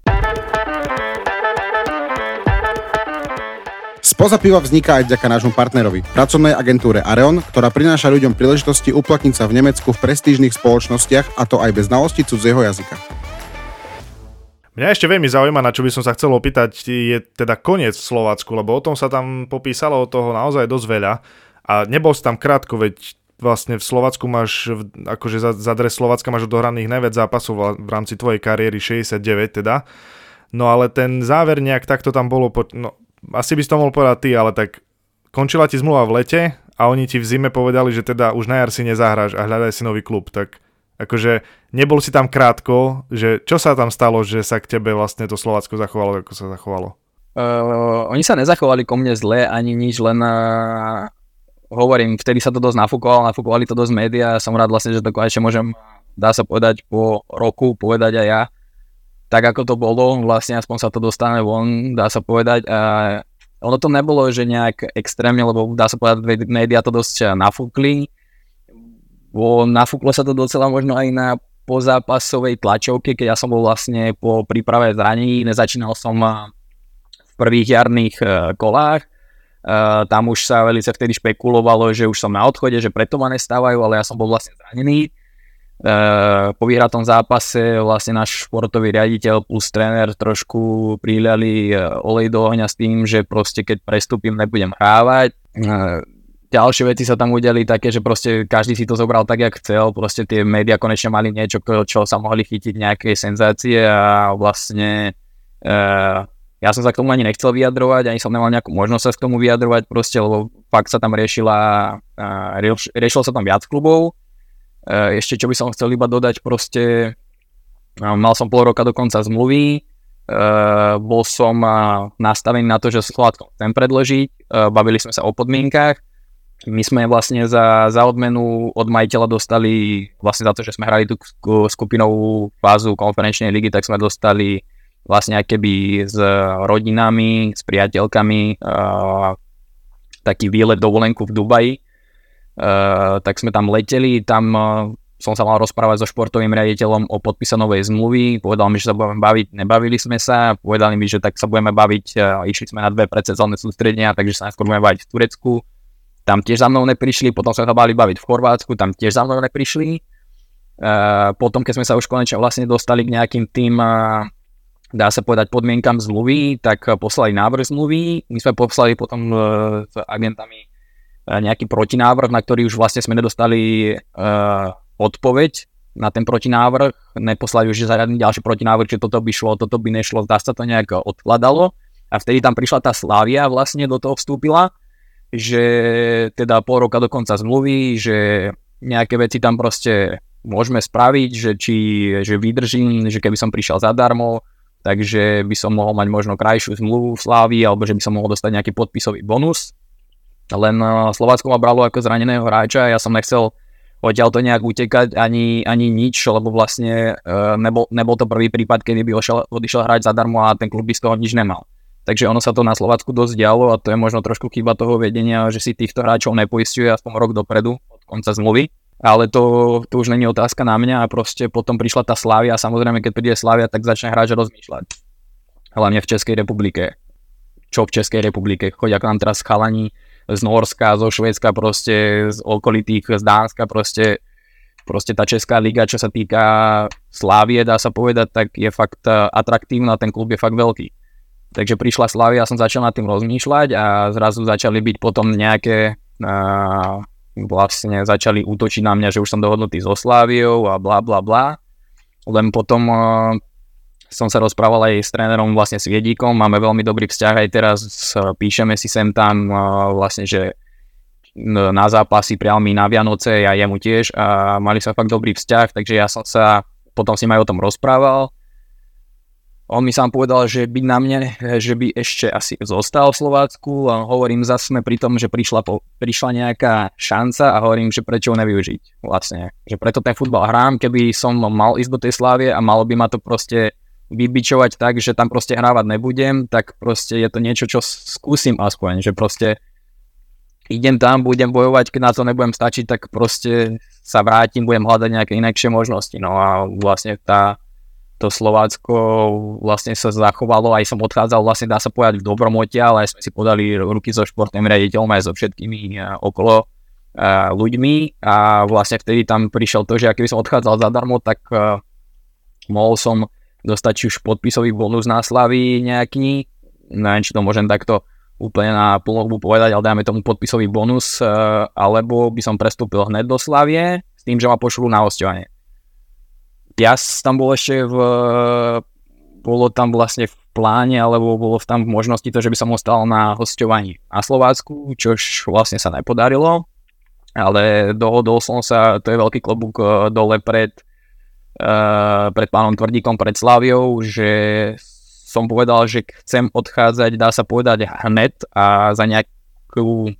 Spoza piva vzniká aj vďaka nášmu partnerovi, pracovnej agentúre Areon, ktorá prináša ľuďom príležitosti uplatniť sa v Nemecku v prestížnych spoločnostiach, a to aj bez znalosti cudzieho jazyka. Mňa ešte veľmi zaujíma, na čo by som sa chcel opýtať, je teda koniec v Slovácku, lebo o tom sa tam popísalo o toho naozaj dosť veľa a nebol si tam krátko, veď vlastne v Slovacku máš, akože za, za dres Slovacka máš odohraných najviac zápasov v rámci tvojej kariéry, 69 teda. No ale ten záver nejak takto tam bolo, po, no asi by si to mohol povedať ty, ale tak končila ti zmluva v lete a oni ti v zime povedali, že teda už na jar si nezahráš a hľadaj si nový klub, tak Akože nebol si tam krátko, že čo sa tam stalo, že sa k tebe vlastne to Slovácko zachovalo, ako sa zachovalo? Uh, oni sa nezachovali ko mne zle ani nič, len uh, hovorím, vtedy sa to dosť nafúkovalo, nafúkovali to dosť médiá, som rád vlastne, že to konečne môžem, dá sa povedať, po roku povedať aj ja, tak ako to bolo, vlastne aspoň sa to dostane von, dá sa povedať. A ono to nebolo, že nejak extrémne, lebo dá sa povedať, médiá to dosť nafúkli, bo nafúklo sa to docela možno aj na pozápasovej tlačovke, keď ja som bol vlastne po príprave zranení, nezačínal som v prvých jarných e, kolách, Uh, tam už sa veľmi vtedy špekulovalo, že už som na odchode, že preto ma nestávajú, ale ja som bol vlastne zranený. Po vyhratom zápase vlastne náš športový riaditeľ plus tréner trošku príľali olej do ohňa s tým, že proste keď prestúpim nebudem hrávať. Ďalšie veci sa tam udeli také, že proste každý si to zobral tak, jak chcel, proste tie médiá konečne mali niečo, čo sa mohli chytiť nejaké senzácie a vlastne uh, ja som sa k tomu ani nechcel vyjadrovať, ani som nemal nejakú možnosť sa k tomu vyjadrovať proste, lebo fakt sa tam riešila, uh, rieš, riešilo sa tam viac klubov. Uh, ešte čo by som chcel iba dodať, proste uh, mal som pol roka do konca zmluvy, uh, bol som uh, nastavený na to, že Slovácko chcem predložiť, uh, bavili sme sa o podmienkách, my sme vlastne za, za odmenu od majiteľa dostali, vlastne za to, že sme hrali tú skupinovú fázu konferenčnej ligy, tak sme dostali vlastne keby s rodinami, s priateľkami uh, taký výlet dovolenku v Dubaji. Uh, tak sme tam leteli, tam uh, som sa mal rozprávať so športovým riaditeľom o podpísanovej zmluvy, povedal mi, že sa budeme baviť, nebavili sme sa, povedali mi, že tak sa budeme baviť, uh, išli sme na dve predsedzalné sústredenia, takže sa najskôr budeme baviť v Turecku, tam tiež za mnou neprišli, potom sme sa bali baviť v Chorvátsku, tam tiež za mnou neprišli. Uh, potom, keď sme sa už konečne vlastne dostali k nejakým tým, uh, dá sa povedať, podmienkam zmluvy, tak poslali návrh zmluvy. My sme poslali potom s agentami nejaký protinávrh, na ktorý už vlastne sme nedostali odpoveď na ten protinávrh. Neposlali už žiadny ďalší protinávrh, že toto by šlo, toto by nešlo, zdá sa to nejak odkladalo. A vtedy tam prišla tá Slávia, vlastne do toho vstúpila že teda pol roka do konca zmluvy, že nejaké veci tam proste môžeme spraviť, že či že vydržím, že keby som prišiel zadarmo, takže by som mohol mať možno krajšiu zmluvu v Slávii, alebo že by som mohol dostať nejaký podpisový bonus. Len eh, Slovácko ma bralo ako zraneného hráča a ja som nechcel odtiaľ to nejak utekať ani, ani nič, lebo vlastne uh, nebol, nebol to prvý prípad, kedy by ošiel, odišiel hrať zadarmo a ten klub by z toho nič nemal. Takže ono sa to na Slovacku dosť dialo a to je možno trošku chyba toho vedenia, že si týchto hráčov nepoistuje aspoň rok dopredu od konca zmluvy. Ale to, to už není otázka na mňa a proste potom prišla tá Slavia a samozrejme keď príde Slavia, tak začne hráč rozmýšľať. Hlavne v Českej republike. Čo v Českej republike? Chodia k nám teraz chalani z Norska, zo Švedska, proste z okolitých, z Dánska, proste, proste tá Česká liga, čo sa týka Slávie, dá sa povedať, tak je fakt eh, atraktívna, ten klub je fakt veľký. Takže prišla Slavia, som začal nad tým rozmýšľať a zrazu začali byť potom nejaké uh, vlastne začali útočiť na mňa, že už som dohodnutý so Sláviou a bla bla bla. Len potom uh, som sa rozprával aj s trénerom vlastne s Viedíkom, máme veľmi dobrý vzťah aj teraz, píšeme si sem tam vlastne, že na zápasy prial mi na Vianoce, ja jemu tiež a mali sa fakt dobrý vzťah, takže ja som sa potom si aj o tom rozprával. On mi sám povedal, že by na mne, že by ešte asi zostal v Slovácku a hovorím, zase pri tom, že prišla, po, prišla nejaká šanca a hovorím, že prečo ho nevyužiť vlastne. Že preto ten futbal hrám, keby som mal ísť do tej Slávie a malo by ma to proste vybičovať tak, že tam proste hrávať nebudem, tak proste je to niečo, čo skúsim aspoň, že proste idem tam, budem bojovať, keď na to nebudem stačiť, tak proste sa vrátim, budem hľadať nejaké inakšie možnosti. No a vlastne tá, to Slovácko vlastne sa zachovalo, aj som odchádzal vlastne dá sa povedať v dobrom ale sme si podali ruky so športným riaditeľom aj so všetkými okolo ľuďmi a vlastne vtedy tam prišiel to, že aký by som odchádzal zadarmo, tak mohol som dostať či už podpisový bonus na Slavy nejaký, neviem, či to môžem takto úplne na plnohu povedať, ale dáme tomu podpisový bonus, alebo by som prestúpil hneď do Slavie s tým, že ma pošlú na hostovanie. Ja tam bol ešte v, bolo tam vlastne v pláne, alebo bolo tam v možnosti to, že by som ostal na hostovaní na Slovácku, čož vlastne sa nepodarilo, ale dohodol som sa, to je veľký klobúk eh, dole pred uh, pred pánom Tvrdíkom, pred Slaviou, že som povedal, že chcem odchádzať, dá sa povedať, hned a za nejakú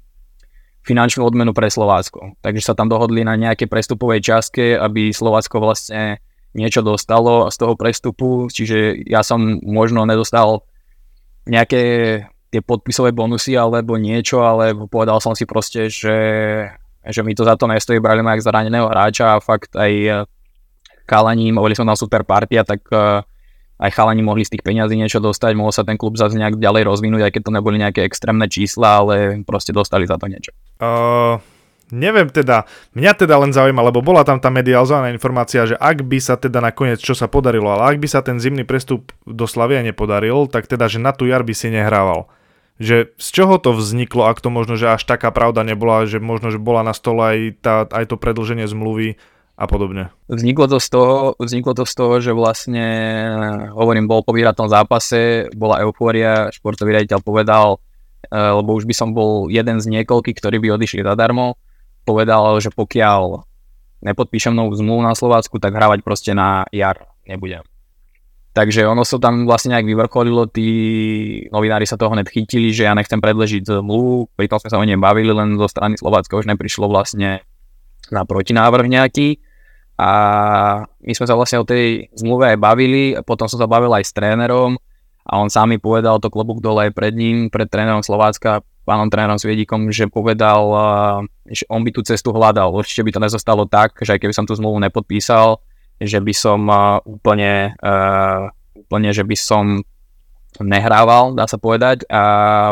finančnú odmenu pre Slovácko. Takže sa tam dohodli na nejakej prestupovej časke, aby Slovácko vlastne niečo dostalo z toho prestupu, čiže ja som možno nedostal nejaké tie podpisové bonusy alebo niečo, ale povedal som si proste, že, že mi to za to nestojí, brali ma jak zraneného hráča a fakt aj chalani, mohli som tam super partia, tak uh, aj chalani mohli z tých peňazí niečo dostať, mohol sa ten klub zase nejak ďalej rozvinúť, aj keď to neboli nejaké extrémne čísla, ale proste dostali za to niečo. Uh, neviem teda, mňa teda len zaujíma, lebo bola tam tá medializovaná informácia, že ak by sa teda nakoniec, čo sa podarilo, ale ak by sa ten zimný prestup do Slavia nepodaril, tak teda, že na tú jar by si nehrával. Že z čoho to vzniklo, ak to možno, že až taká pravda nebola, že možno, že bola na stole aj, tá, aj to predlženie zmluvy, a podobne. Vzniklo to, z toho, vzniklo to z toho, že vlastne, hovorím, bol po výhratom zápase, bola eufória, športový riaditeľ povedal, e, lebo už by som bol jeden z niekoľkých, ktorí by odišli zadarmo, povedal, že pokiaľ nepodpíšem novú zmluvu na Slovácku, tak hrávať proste na jar nebudem. Takže ono sa tam vlastne nejak vyvrcholilo, tí novinári sa toho chytili, že ja nechcem predležiť zmluvu, pritom sme sa o nej bavili, len zo strany Slovácka už neprišlo vlastne na protinávrh nejaký a my sme sa vlastne o tej zmluve aj bavili, potom som sa bavil aj s trénerom a on sám mi povedal to klobúk dole pred ním, pred trénerom Slovácka, pánom trénerom Sviedikom, že povedal, že on by tú cestu hľadal. Určite by to nezostalo tak, že aj keby som tú zmluvu nepodpísal, že by som úplne, úplne že by som nehrával, dá sa povedať a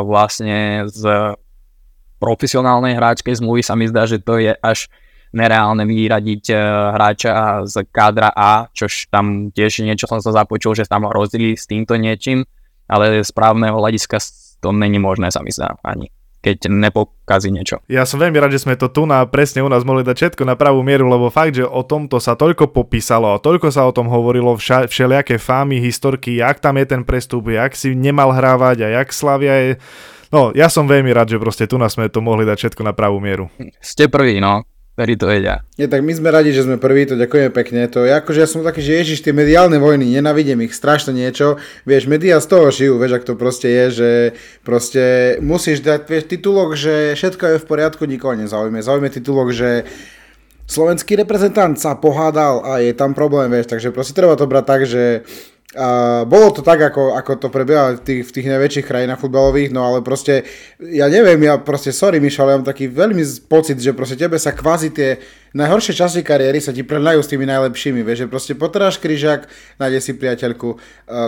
vlastne z profesionálnej hráčkej zmluvy sa mi zdá, že to je až nereálne vyradiť uh, hráča z kádra A, čož tam tiež niečo som sa započul, že tam hrozili s týmto niečím, ale z právneho hľadiska to není možné sa mi zdá ani keď nepokazí niečo. Ja som veľmi rád, že sme to tu na presne u nás mohli dať všetko na pravú mieru, lebo fakt, že o tomto sa toľko popísalo a toľko sa o tom hovorilo, vša, všelijaké fámy, historky, jak tam je ten prestup, jak si nemal hrávať a jak Slavia je... No, ja som veľmi rád, že proste tu nás sme to mohli dať všetko na pravú mieru. Ste prví, no ktorí to vedia. Nie, tak my sme radi, že sme prví, to ďakujeme pekne. To je ako, že ja som taký, že ježiš, tie mediálne vojny, nenavidím ich, strašne niečo. Vieš, médiá z toho žijú, vieš, ak to proste je, že proste musíš dať, vieš, titulok, že všetko je v poriadku, nikoho nezaujme. Zaujme titulok, že slovenský reprezentant sa pohádal a je tam problém, vieš, takže proste treba to brať tak, že bolo to tak, ako, ako to prebieha v tých, v tých najväčších krajinách futbalových, no ale proste, ja neviem, ja proste, sorry Mišo, ale mám taký veľmi pocit, že proste tebe sa kvázi tie najhoršie časy kariéry sa ti prehľajú s tými najlepšími, vieš, že proste potráš kryžak, nájde si priateľku,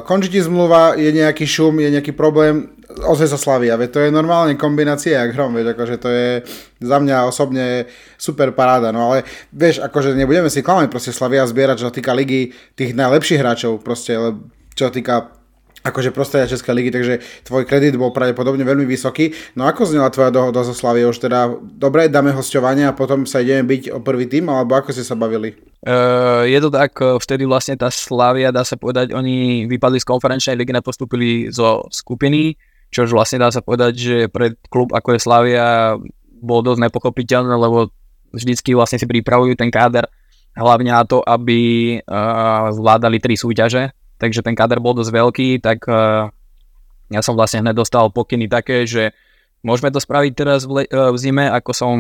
končí ti zmluva, je nejaký šum, je nejaký problém, ozve sa Slavia, to je normálne kombinácia jak hrom, vieš, akože to je za mňa osobne super paráda, no ale vieš, akože nebudeme si klamať, proste Slavia zbierať, čo sa týka ligy tých najlepších hráčov, proste, čo týka akože prostredia Českej ligy, takže tvoj kredit bol pravdepodobne veľmi vysoký. No ako znela tvoja dohoda so Slaviou? Už teda dobre, dáme hostovanie a potom sa ideme byť o prvý tým, alebo ako ste sa bavili? Uh, je to tak, e, vtedy vlastne tá Slavia, dá sa povedať, oni vypadli z konferenčnej ligy, nepostupili zo skupiny, čož vlastne dá sa povedať, že pre klub ako je Slavia bolo dosť nepochopiteľné, lebo vždycky vlastne si pripravujú ten káder hlavne na to, aby uh, zvládali tri súťaže, takže ten káder bol dosť veľký, tak uh, ja som vlastne hneď dostal pokyny také, že môžeme to spraviť teraz v, le- uh, v zime, ako som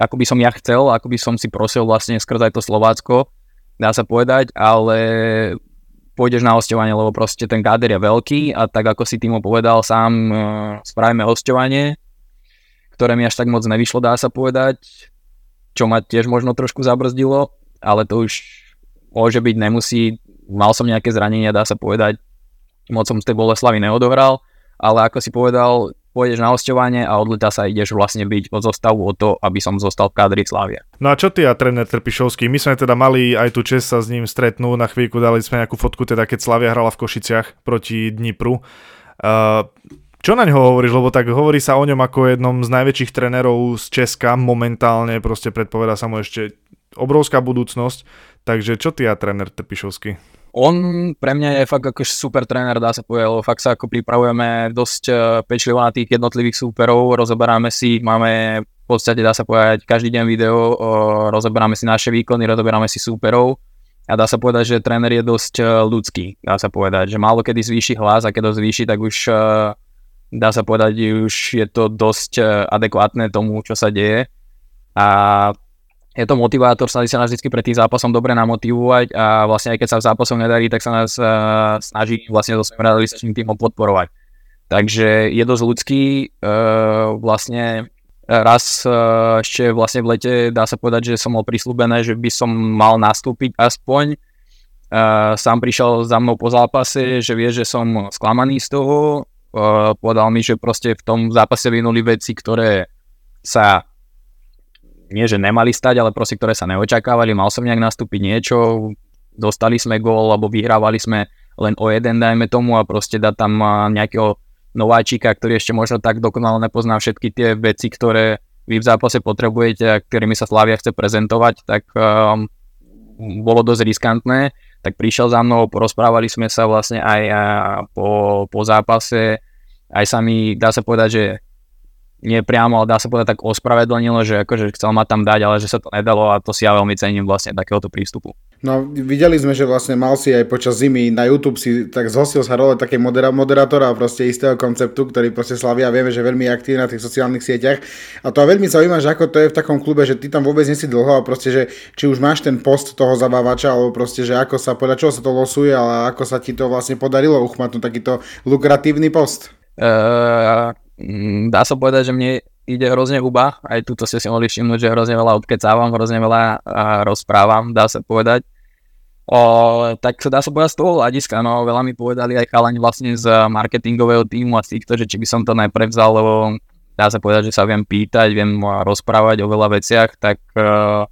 ako by som ja chcel, ako by som si prosil vlastne skrz aj to Slovácko, dá sa povedať, ale pôjdeš na hostovanie, lebo proste ten káder je veľký a tak ako si Timo povedal sám, uh, spravíme hostovanie, ktoré mi až tak moc nevyšlo, dá sa povedať, čo ma tiež možno trošku zabrzdilo, ale to už môže byť, nemusí, mal som nejaké zranenia, dá sa povedať, moc som z tej Boleslavy neodohral, ale ako si povedal, pôjdeš na hostovanie a odleta sa ideš vlastne byť od zostavu o to, aby som zostal v kádri Slavie. No a čo ty a tréner Trpišovský? My sme teda mali aj tu čest sa s ním stretnúť, na chvíľku dali sme nejakú fotku, teda keď Slavia hrala v Košiciach proti Dnipru. Uh, čo na ňo hovoríš, lebo tak hovorí sa o ňom ako jednom z najväčších trénerov z Česka momentálne, proste predpoveda sa mu ešte obrovská budúcnosť, takže čo ty a tréner Trpišovský? On pre mňa je fakt ako super tréner, dá sa povedať, lebo fakt sa ako pripravujeme dosť eh, pečlivo na tých jednotlivých súperov, rozoberáme si, máme v podstate dá sa povedať každý deň video, rozoberáme si naše výkony, rozoberáme si súperov a dá sa povedať, že tréner je dosť eh, ľudský, dá sa povedať, že málo kedy zvýši hlas a keď ho zvýši, tak už dá sa povedať, už je to dosť adekvátne tomu, čo sa deje. A je to motivátor, snaží sa nás vždy pred tým zápasom dobre namotivovať a vlastne aj keď sa v zápasom nedarí, tak sa nás uh, snaží vlastne so svojím realizačným týmom podporovať. Takže je dosť ľudský, uh, vlastne raz uh, ešte vlastne v lete dá sa povedať, že som mal prislúbené, že by som mal nastúpiť aspoň. Uh, sám prišiel za mnou po zápase, že vie, že som sklamaný z toho. Uh, povedal mi, že proste v tom zápase vynuli veci, ktoré sa nie že nemali stať, ale proste ktoré sa neočakávali, mal som nejak nastúpiť niečo, dostali sme gól, alebo vyhrávali sme len o jeden, dajme tomu, a proste dať tam nejakého nováčika, ktorý ešte možno tak dokonale nepozná všetky tie veci, ktoré vy v zápase potrebujete a ktorými sa Slavia chce prezentovať, tak um, bolo dosť riskantné. Tak prišiel za mnou, porozprávali sme sa vlastne aj po, po zápase, aj sa mi, dá sa povedať, že nie priamo, ale dá sa povedať tak ospravedlnilo, že akože chcel ma tam dať, ale že sa to nedalo a to si ja veľmi cením vlastne takéhoto prístupu. No, videli sme, že vlastne mal si aj počas zimy na YouTube si tak zhostil sa role také modera- moderátora proste istého konceptu, ktorý proste slavia, vieme, že veľmi aktívny na tých sociálnych sieťach. A to veľmi zaujíma, že ako to je v takom klube, že ty tam vôbec nie si dlho a proste, že či už máš ten post toho zabávača, alebo proste, že ako sa, podľa čoho sa to losuje, ale ako sa ti to vlastne podarilo uchmatnúť takýto lukratívny post. Uh, dá sa povedať, že mne ide hrozne huba, aj túto ste si mohli všimnúť, že hrozne veľa odkecávam, hrozne veľa rozprávam, dá sa povedať. O, tak sa dá sa povedať z toho hľadiska, no veľa mi povedali aj chalani vlastne z marketingového týmu a z týchto, že či by som to najprevzal, lebo dá sa povedať, že sa viem pýtať, viem rozprávať o veľa veciach, tak uh,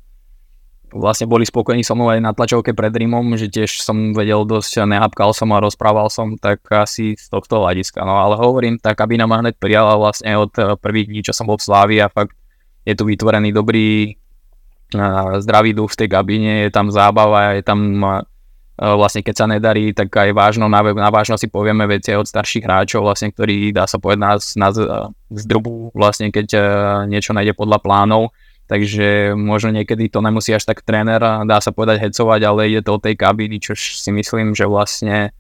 vlastne boli spokojní so mnou aj na tlačovke pred Rímom, že tiež som vedel dosť, nehapkal som a rozprával som, tak asi z tohto hľadiska. No ale hovorím, tá kabína ma hneď prijala vlastne od eh, prvých dní, čo som bol v Slávi a fakt je tu vytvorený dobrý uh, zdravý duch v tej kabíne, je tam zábava, je tam uh, vlastne keď sa nedarí, tak aj vážno, na, na vážno si povieme veci od starších hráčov, vlastne, ktorí dá sa povedať nás, nás zdrbu, vlastne keď niečo nejde podľa plánov takže možno niekedy to nemusí až tak tréner, dá sa povedať, hecovať, ale ide to o tej kabíny, čo si myslím, že vlastne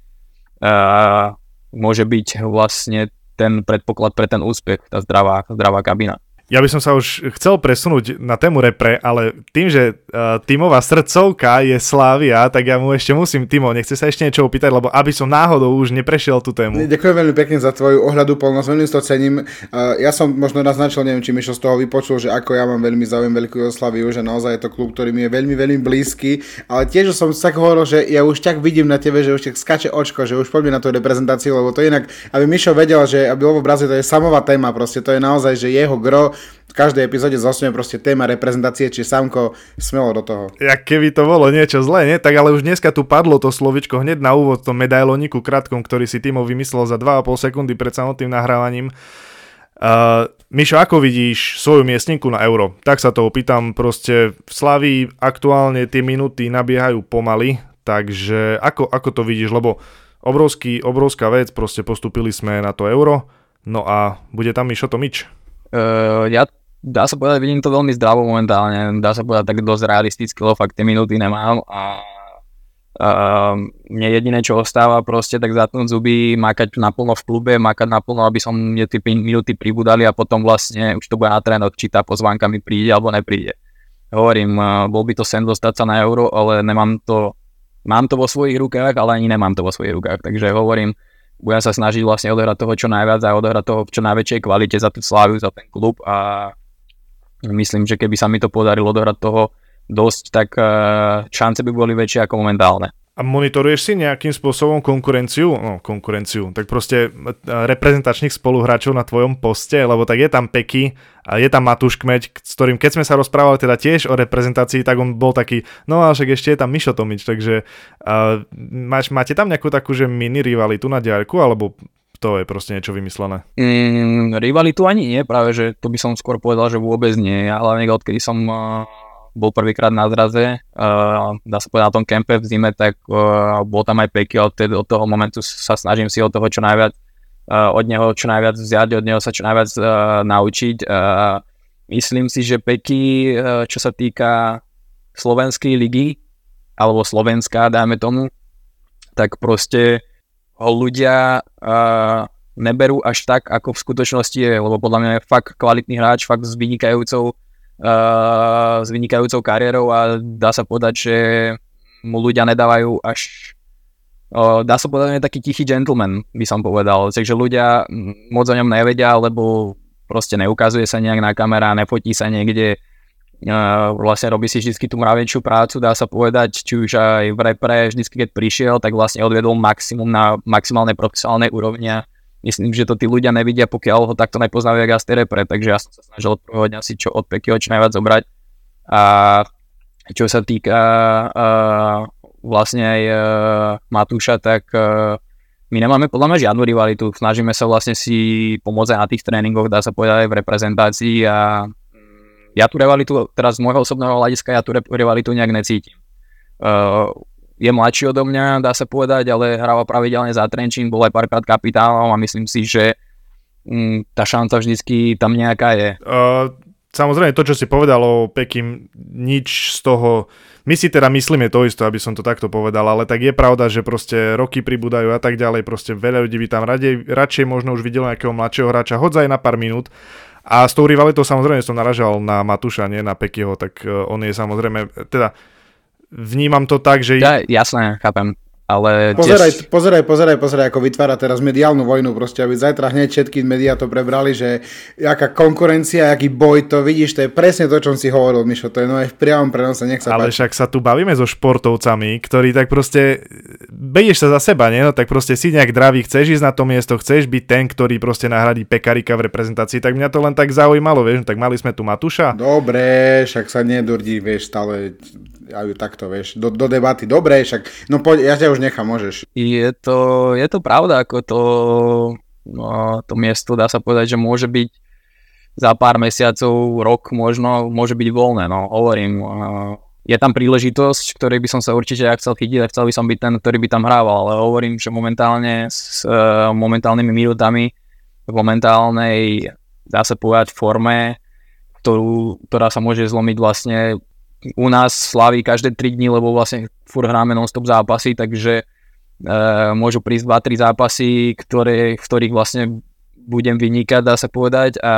uh, môže byť vlastne ten predpoklad pre ten úspech, tá zdravá, zdravá kabína. Ja by som sa už chcel presunúť na tému repre, ale tým, že uh, tímová srdcovka je Slávia, tak ja mu ešte musím, Timo, nechce sa ešte niečo opýtať, lebo aby som náhodou už neprešiel tú tému. Ďakujem veľmi pekne za tvoju ohľadu plnosť, veľmi to cením. Uh, ja som možno naznačil, neviem, či Mišo z toho vypočul, že ako ja mám veľmi záujem Veľkú Jugoslaviu, že naozaj je to klub, ktorý mi je veľmi, veľmi blízky, ale tiež som tak hovoril, že ja už tak vidím na tebe, že už tak skače očko, že už poďme na tú reprezentáciu, lebo to inak, aby Mišo vedel, že aby bol v Brazílii, to je samová téma, proste to je naozaj, že jeho gro, v každej epizóde zosňuje proste téma reprezentácie, či Samko smelo do toho. Ja keby to bolo niečo zlé, nie? Tak ale už dneska tu padlo to slovičko hneď na úvod, to medailoniku krátkom, ktorý si Timo vymyslel za 2,5 sekundy pred samotným nahrávaním. Uh, Mišo, ako vidíš svoju miestninku na euro? Tak sa to opýtam, proste v Slavii aktuálne tie minúty nabiehajú pomaly, takže ako, ako to vidíš, lebo obrovský, obrovská vec, proste postupili sme na to euro, no a bude tam Mišo Tomič? Uh, ja dá sa povedať, vidím to veľmi zdravo momentálne, dá sa povedať tak dosť realisticky, lebo fakt tie minúty nemám a Uh, mne jediné, čo ostáva proste, tak zatnúť zuby, makať naplno v klube, makať naplno, aby som mne tie minúty pribudali a potom vlastne už to bude na trénoch, či tá pozvánka mi príde alebo nepríde. Hovorím, uh, bol by to sen dostať sa na euro, ale nemám to, mám to vo svojich rukách, ale ani nemám to vo svojich rukách, takže hovorím, budem sa snažiť vlastne odohrať toho čo najviac a odohrať toho v čo najväčšej kvalite za tú slávu, za ten klub a Myslím, že keby sa mi to podarilo dohrať toho dosť, tak uh, šance by boli väčšie ako momentálne. A monitoruješ si nejakým spôsobom konkurenciu? No, konkurenciu. Tak proste eh, reprezentačných spoluhráčov na tvojom poste, lebo tak je tam Peky a je tam Matúš Kmeď, s ktorým keď sme sa rozprávali teda tiež o reprezentácii, tak on bol taký, no a však ešte je tam Mišo Tomič, takže uh, máš, máte tam nejakú takú, že mini rivalitu na diaľku, alebo to je proste niečo vymyslené? Mm, rivalitu ani nie, práve že to by som skôr povedal, že vôbec nie, ale odkedy som uh, bol prvýkrát na zraze, uh, dá sa povedať na tom kempe v zime, tak uh, bol tam aj Peky od, od toho momentu sa snažím si od toho čo najviac uh, od neho čo najviac vziať, od neho sa čo najviac uh, naučiť. Uh, myslím si, že Peky, uh, čo sa týka slovenskej ligy, alebo Slovenská, dáme tomu, tak proste ho ľudia uh, neberú až tak, ako v skutočnosti je, lebo podľa mňa je fakt kvalitný hráč, fakt s vynikajúcou, uh, s vynikajúcou kariérou a dá sa povedať, že mu ľudia nedávajú až uh, dá sa povedať, že je taký tichý gentleman, by som povedal. Takže ľudia moc o ňom nevedia, lebo proste neukazuje sa nejak na kamera, nefotí sa niekde, vlastne robí si vždy tú mravenčiu prácu, dá sa povedať, či už aj v repre, vždy keď prišiel, tak vlastne odvedol maximum na maximálnej profesionálnej úrovni myslím, že to tí ľudia nevidia, pokiaľ ho takto nepoznajú jak tej repre, takže ja som sa snažil od prvého dňa si čo od Pekyho čo najviac zobrať. A čo sa týka uh, vlastne aj uh, Matúša, tak uh, my nemáme podľa mňa žiadnu rivalitu, snažíme sa vlastne si pomôcť na tých tréningoch, dá sa povedať aj v reprezentácii. A ja tú rivalitu, teraz z môjho osobného hľadiska, ja tú rivalitu nejak necítim. Uh, je mladší odo mňa, dá sa povedať, ale hráva pravidelne za Trenčín, bol aj párkrát kapitánom a myslím si, že um, tá šanca vždycky tam nejaká je. Uh, samozrejme to, čo si povedal o Pekim, nič z toho, my si teda myslíme to isto, aby som to takto povedal, ale tak je pravda, že proste roky pribúdajú a tak ďalej, proste veľa ľudí by tam radej, radšej možno už videlo nejakého mladšieho hráča, hoď aj na pár minút, a s tou rivalitou samozrejme som naražal na Matúša, nie na Pekyho, tak e, on je samozrejme, teda vnímam to tak, že... Ja, jasné, chápem ale pozeraj, tiež... pozeraj, pozeraj, pozeraj, ako vytvára teraz mediálnu vojnu, proste, aby zajtra hneď všetky médiá to prebrali, že aká konkurencia, aký boj, to vidíš, to je presne to, čo si hovoril, Mišo, to je no aj v priamom prenose, nech sa Ale páči. však sa tu bavíme so športovcami, ktorí tak proste, beješ sa za seba, nie? No tak proste si nejak dravý, chceš ísť na to miesto, chceš byť ten, ktorý proste nahradí Pekarika v reprezentácii, tak mňa to len tak zaujímalo, vieš, no tak mali sme tu Matuša. Dobre, však sa nedurdí, vieš, stále aj takto, vieš, do, do debaty. Dobre, však, no poď, ja ťa už nechám, môžeš. Je to, je to pravda, ako to, no, to miesto, dá sa povedať, že môže byť za pár mesiacov, rok možno, môže byť voľné, no, hovorím, je tam príležitosť, ktorej by som sa určite ja chcel chytiť a chcel by som byť ten, ktorý by tam hrával, ale hovorím, že momentálne s uh, momentálnymi minútami v momentálnej, dá sa povedať, forme ktorú, ktorá sa môže zlomiť vlastne u nás slaví každé 3 dní, lebo vlastne fur hráme non-stop zápasy, takže e, môžu prísť 2-3 zápasy, ktoré, v ktorých vlastne budem vynikať, dá sa povedať a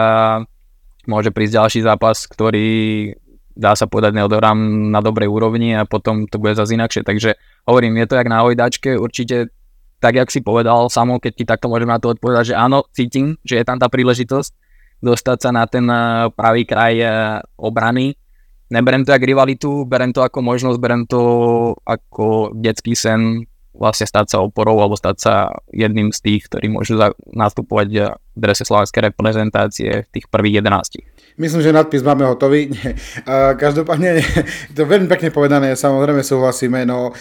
môže prísť ďalší zápas, ktorý dá sa povedať neodohrám na dobrej úrovni a potom to bude zase inakšie. Takže hovorím, je to jak na hojdačke, určite tak, jak si povedal samo, keď ti takto môžem na to odpovedať, že áno, cítim, že je tam tá príležitosť dostať sa na ten eh, pravý kraj eh, obrany. Neberem to jak rivalitu, berem to ako možnosť, berem to ako detský sen vlastne stať sa oporou alebo stať sa jedným z tých, ktorí môžu nastupovať v drese slovenskej reprezentácie v tých prvých 11. Myslím, že nadpis máme hotový. Každopádne, to veľmi pekne povedané, samozrejme súhlasíme, no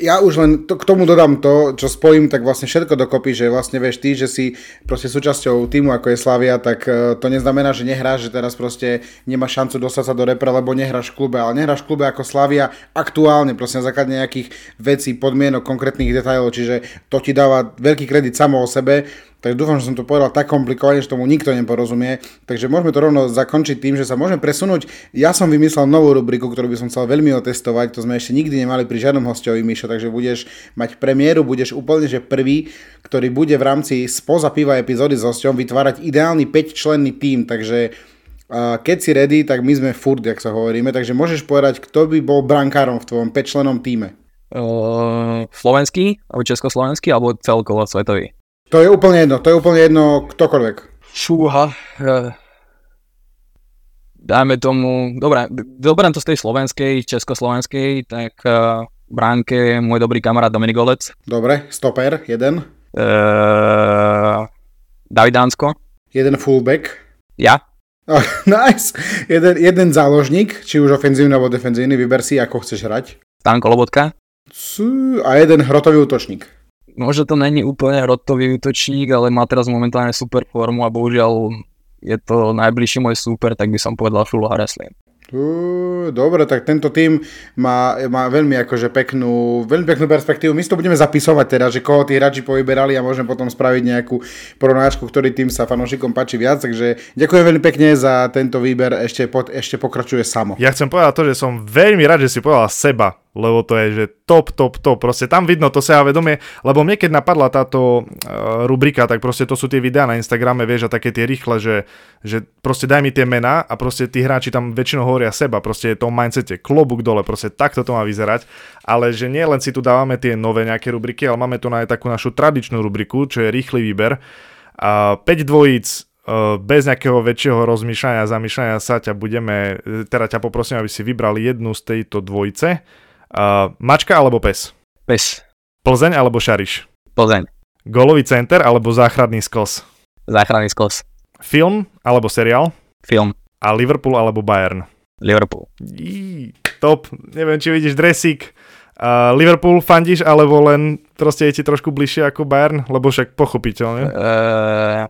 ja už len to, k tomu dodám to, čo spojím, tak vlastne všetko dokopy, že vlastne vieš ty, že si proste súčasťou týmu ako je Slavia, tak uh, to neznamená, že nehráš, že teraz proste nemáš šancu dostať sa do repre, lebo nehráš v klube, ale nehráš v klube ako Slavia aktuálne, proste na základe nejakých vecí, podmienok, konkrétnych detailov, čiže to ti dáva veľký kredit samo o sebe tak dúfam, že som to povedal tak komplikovane, že tomu nikto neporozumie. Takže môžeme to rovno zakončiť tým, že sa môžeme presunúť. Ja som vymyslel novú rubriku, ktorú by som chcel veľmi otestovať. To sme ešte nikdy nemali pri žiadnom hostovi, Mišo, takže budeš mať premiéru, budeš úplne že prvý, ktorý bude v rámci spoza piva epizódy s hosťom vytvárať ideálny 5-členný tím. Takže keď si ready, tak my sme furt, jak sa hovoríme. Takže môžeš povedať, kto by bol brankárom v tvojom 5-členom týme. Uh, slovenský, alebo československý, alebo celkovo svetový? To je úplne jedno, to je úplne jedno ktokoľvek. Šúha. Uh, dajme tomu, dobre, doberiem to z tej slovenskej, československej, tak uh, bránke môj dobrý kamarát Dominik Golec. Dobre, stoper, jeden. Uh, David Dánsko. Jeden fullback. Ja. Oh, nice. Jeden, jeden záložník, či už ofenzívny alebo defenzívny, vyber si, ako chceš hrať. Stanko Lobotka. A jeden hrotový útočník možno to není úplne rotový útočník, ale má teraz momentálne super formu a bohužiaľ je to najbližší môj super, tak by som povedal Šulo Hareslin. Uh, dobre, tak tento tým má, má veľmi akože peknú, veľmi peknú perspektívu. My si to budeme zapisovať teda, že koho tí hráči povyberali a môžeme potom spraviť nejakú pronáčku, ktorý tým sa fanúšikom páči viac. Takže ďakujem veľmi pekne za tento výber, ešte, pod, ešte pokračuje samo. Ja chcem povedať to, že som veľmi rád, že si povedal seba lebo to je, že top, top, top, proste tam vidno to vedomie, lebo mne keď napadla táto uh, rubrika, tak proste to sú tie videá na Instagrame, vieš, a také tie rýchle, že, že proste daj mi tie mená a proste tí hráči tam väčšinou hovoria seba, proste je to mindsete, klobúk dole, proste takto to má vyzerať, ale že nie len si tu dávame tie nové nejaké rubriky, ale máme tu aj takú našu tradičnú rubriku, čo je rýchly výber. A 5 dvojíc uh, bez nejakého väčšieho rozmýšľania, zamýšľania sa ťa budeme, teda ťa poprosím, aby si vybral jednu z tejto dvojice Uh, mačka alebo pes? Pes. Plzeň alebo Šariš? Plzeň. Golový center alebo záchranný skos? Záchranný skos. Film alebo seriál? Film. A Liverpool alebo Bayern? Liverpool. Jí, top. Neviem, či vidíš dresík. Uh, Liverpool fandíš, alebo len proste je ti trošku bližšie ako Bayern? Lebo však pochopiteľne. Uh,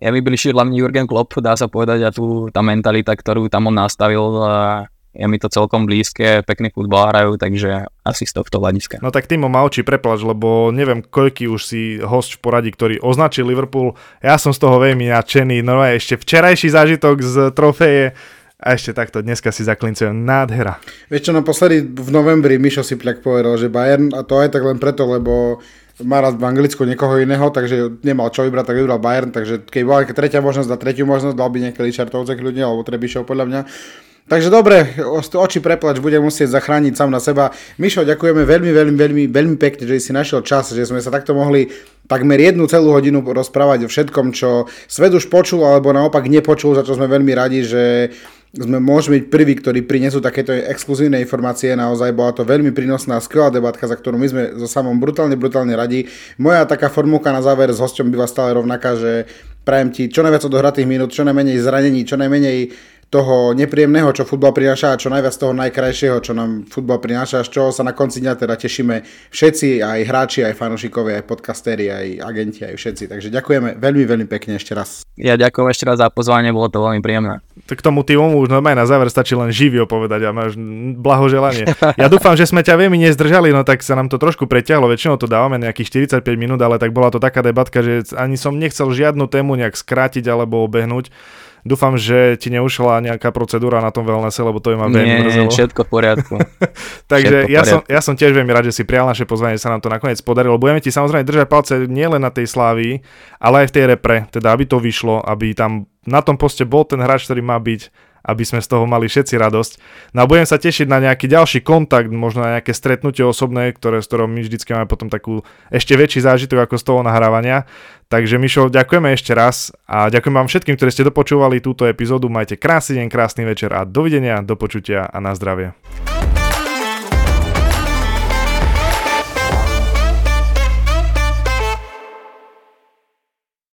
je mi bližšie hlavne Jurgen Klopp, dá sa povedať, a tu tá mentalita, ktorú tam on nastavil, uh, je mi to celkom blízke, pekný futbal hrajú, takže asi z tohto hľadiska. No tak Timo ma oči preplač, lebo neviem, koľký už si host v poradí, ktorý označil Liverpool. Ja som z toho veľmi nadšený, no a ešte včerajší zážitok z trofeje a ešte takto dneska si zaklincujem nádhera. Vieš čo, naposledy v novembri Mišo Sipliak povedal, že Bayern, a to aj tak len preto, lebo má rád v Anglicku niekoho iného, takže nemal čo vybrať, tak vybral Bayern, takže keď bola tretia možnosť, dá tretiu možnosť, dal by nejaký Richardovce ľudia, alebo Trebišov podľa mňa. Takže dobre, oči preplač bude musieť zachrániť sám na seba. Mišo, ďakujeme veľmi, veľmi, veľmi, veľmi pekne, že si našiel čas, že sme sa takto mohli takmer jednu celú hodinu rozprávať o všetkom, čo svet už počul, alebo naopak nepočul, za čo sme veľmi radi, že sme môžeme byť prví, ktorí prinesú takéto exkluzívne informácie. Naozaj bola to veľmi prínosná, skvelá debatka, za ktorú my sme so samom brutálne, brutálne radi. Moja taká formulka na záver s hosťom býva stále rovnaká, že prajem ti čo najviac odohratých minút, čo najmenej zranení, čo najmenej toho nepríjemného, čo futbal prináša a čo najviac toho najkrajšieho, čo nám futbal prináša, z čoho sa na konci dňa teda tešíme všetci, aj hráči, aj fanúšikovia, aj podcastéri, aj agenti, aj všetci. Takže ďakujeme veľmi, veľmi pekne ešte raz. Ja ďakujem ešte raz za pozvanie, bolo to veľmi príjemné. Tak k tomu týmu už normálne na záver stačí len živio povedať a máš blahoželanie. Ja dúfam, že sme ťa veľmi nezdržali, no tak sa nám to trošku preťahlo, väčšinou to dávame nejakých 45 minút, ale tak bola to taká debatka, že ani som nechcel žiadnu tému nejak skrátiť alebo obehnúť Dúfam, že ti neušla nejaká procedúra na tom wellnesse, lebo to je ma veľmi Nie, mrzelo. všetko v poriadku. Takže všetko ja som, poriadku. ja som tiež veľmi rád, že si prijal naše pozvanie, sa nám to nakoniec podarilo. Budeme ti samozrejme držať palce nielen na tej slávii, ale aj v tej repre, teda aby to vyšlo, aby tam na tom poste bol ten hráč, ktorý má byť aby sme z toho mali všetci radosť. No a budem sa tešiť na nejaký ďalší kontakt, možno na nejaké stretnutie osobné, ktoré, s ktorom my vždycky máme potom takú ešte väčší zážitok ako z toho nahrávania. Takže Mišo, ďakujeme ešte raz a ďakujem vám všetkým, ktorí ste dopočúvali túto epizódu. Majte krásny deň, krásny večer a dovidenia, do počutia a na zdravie.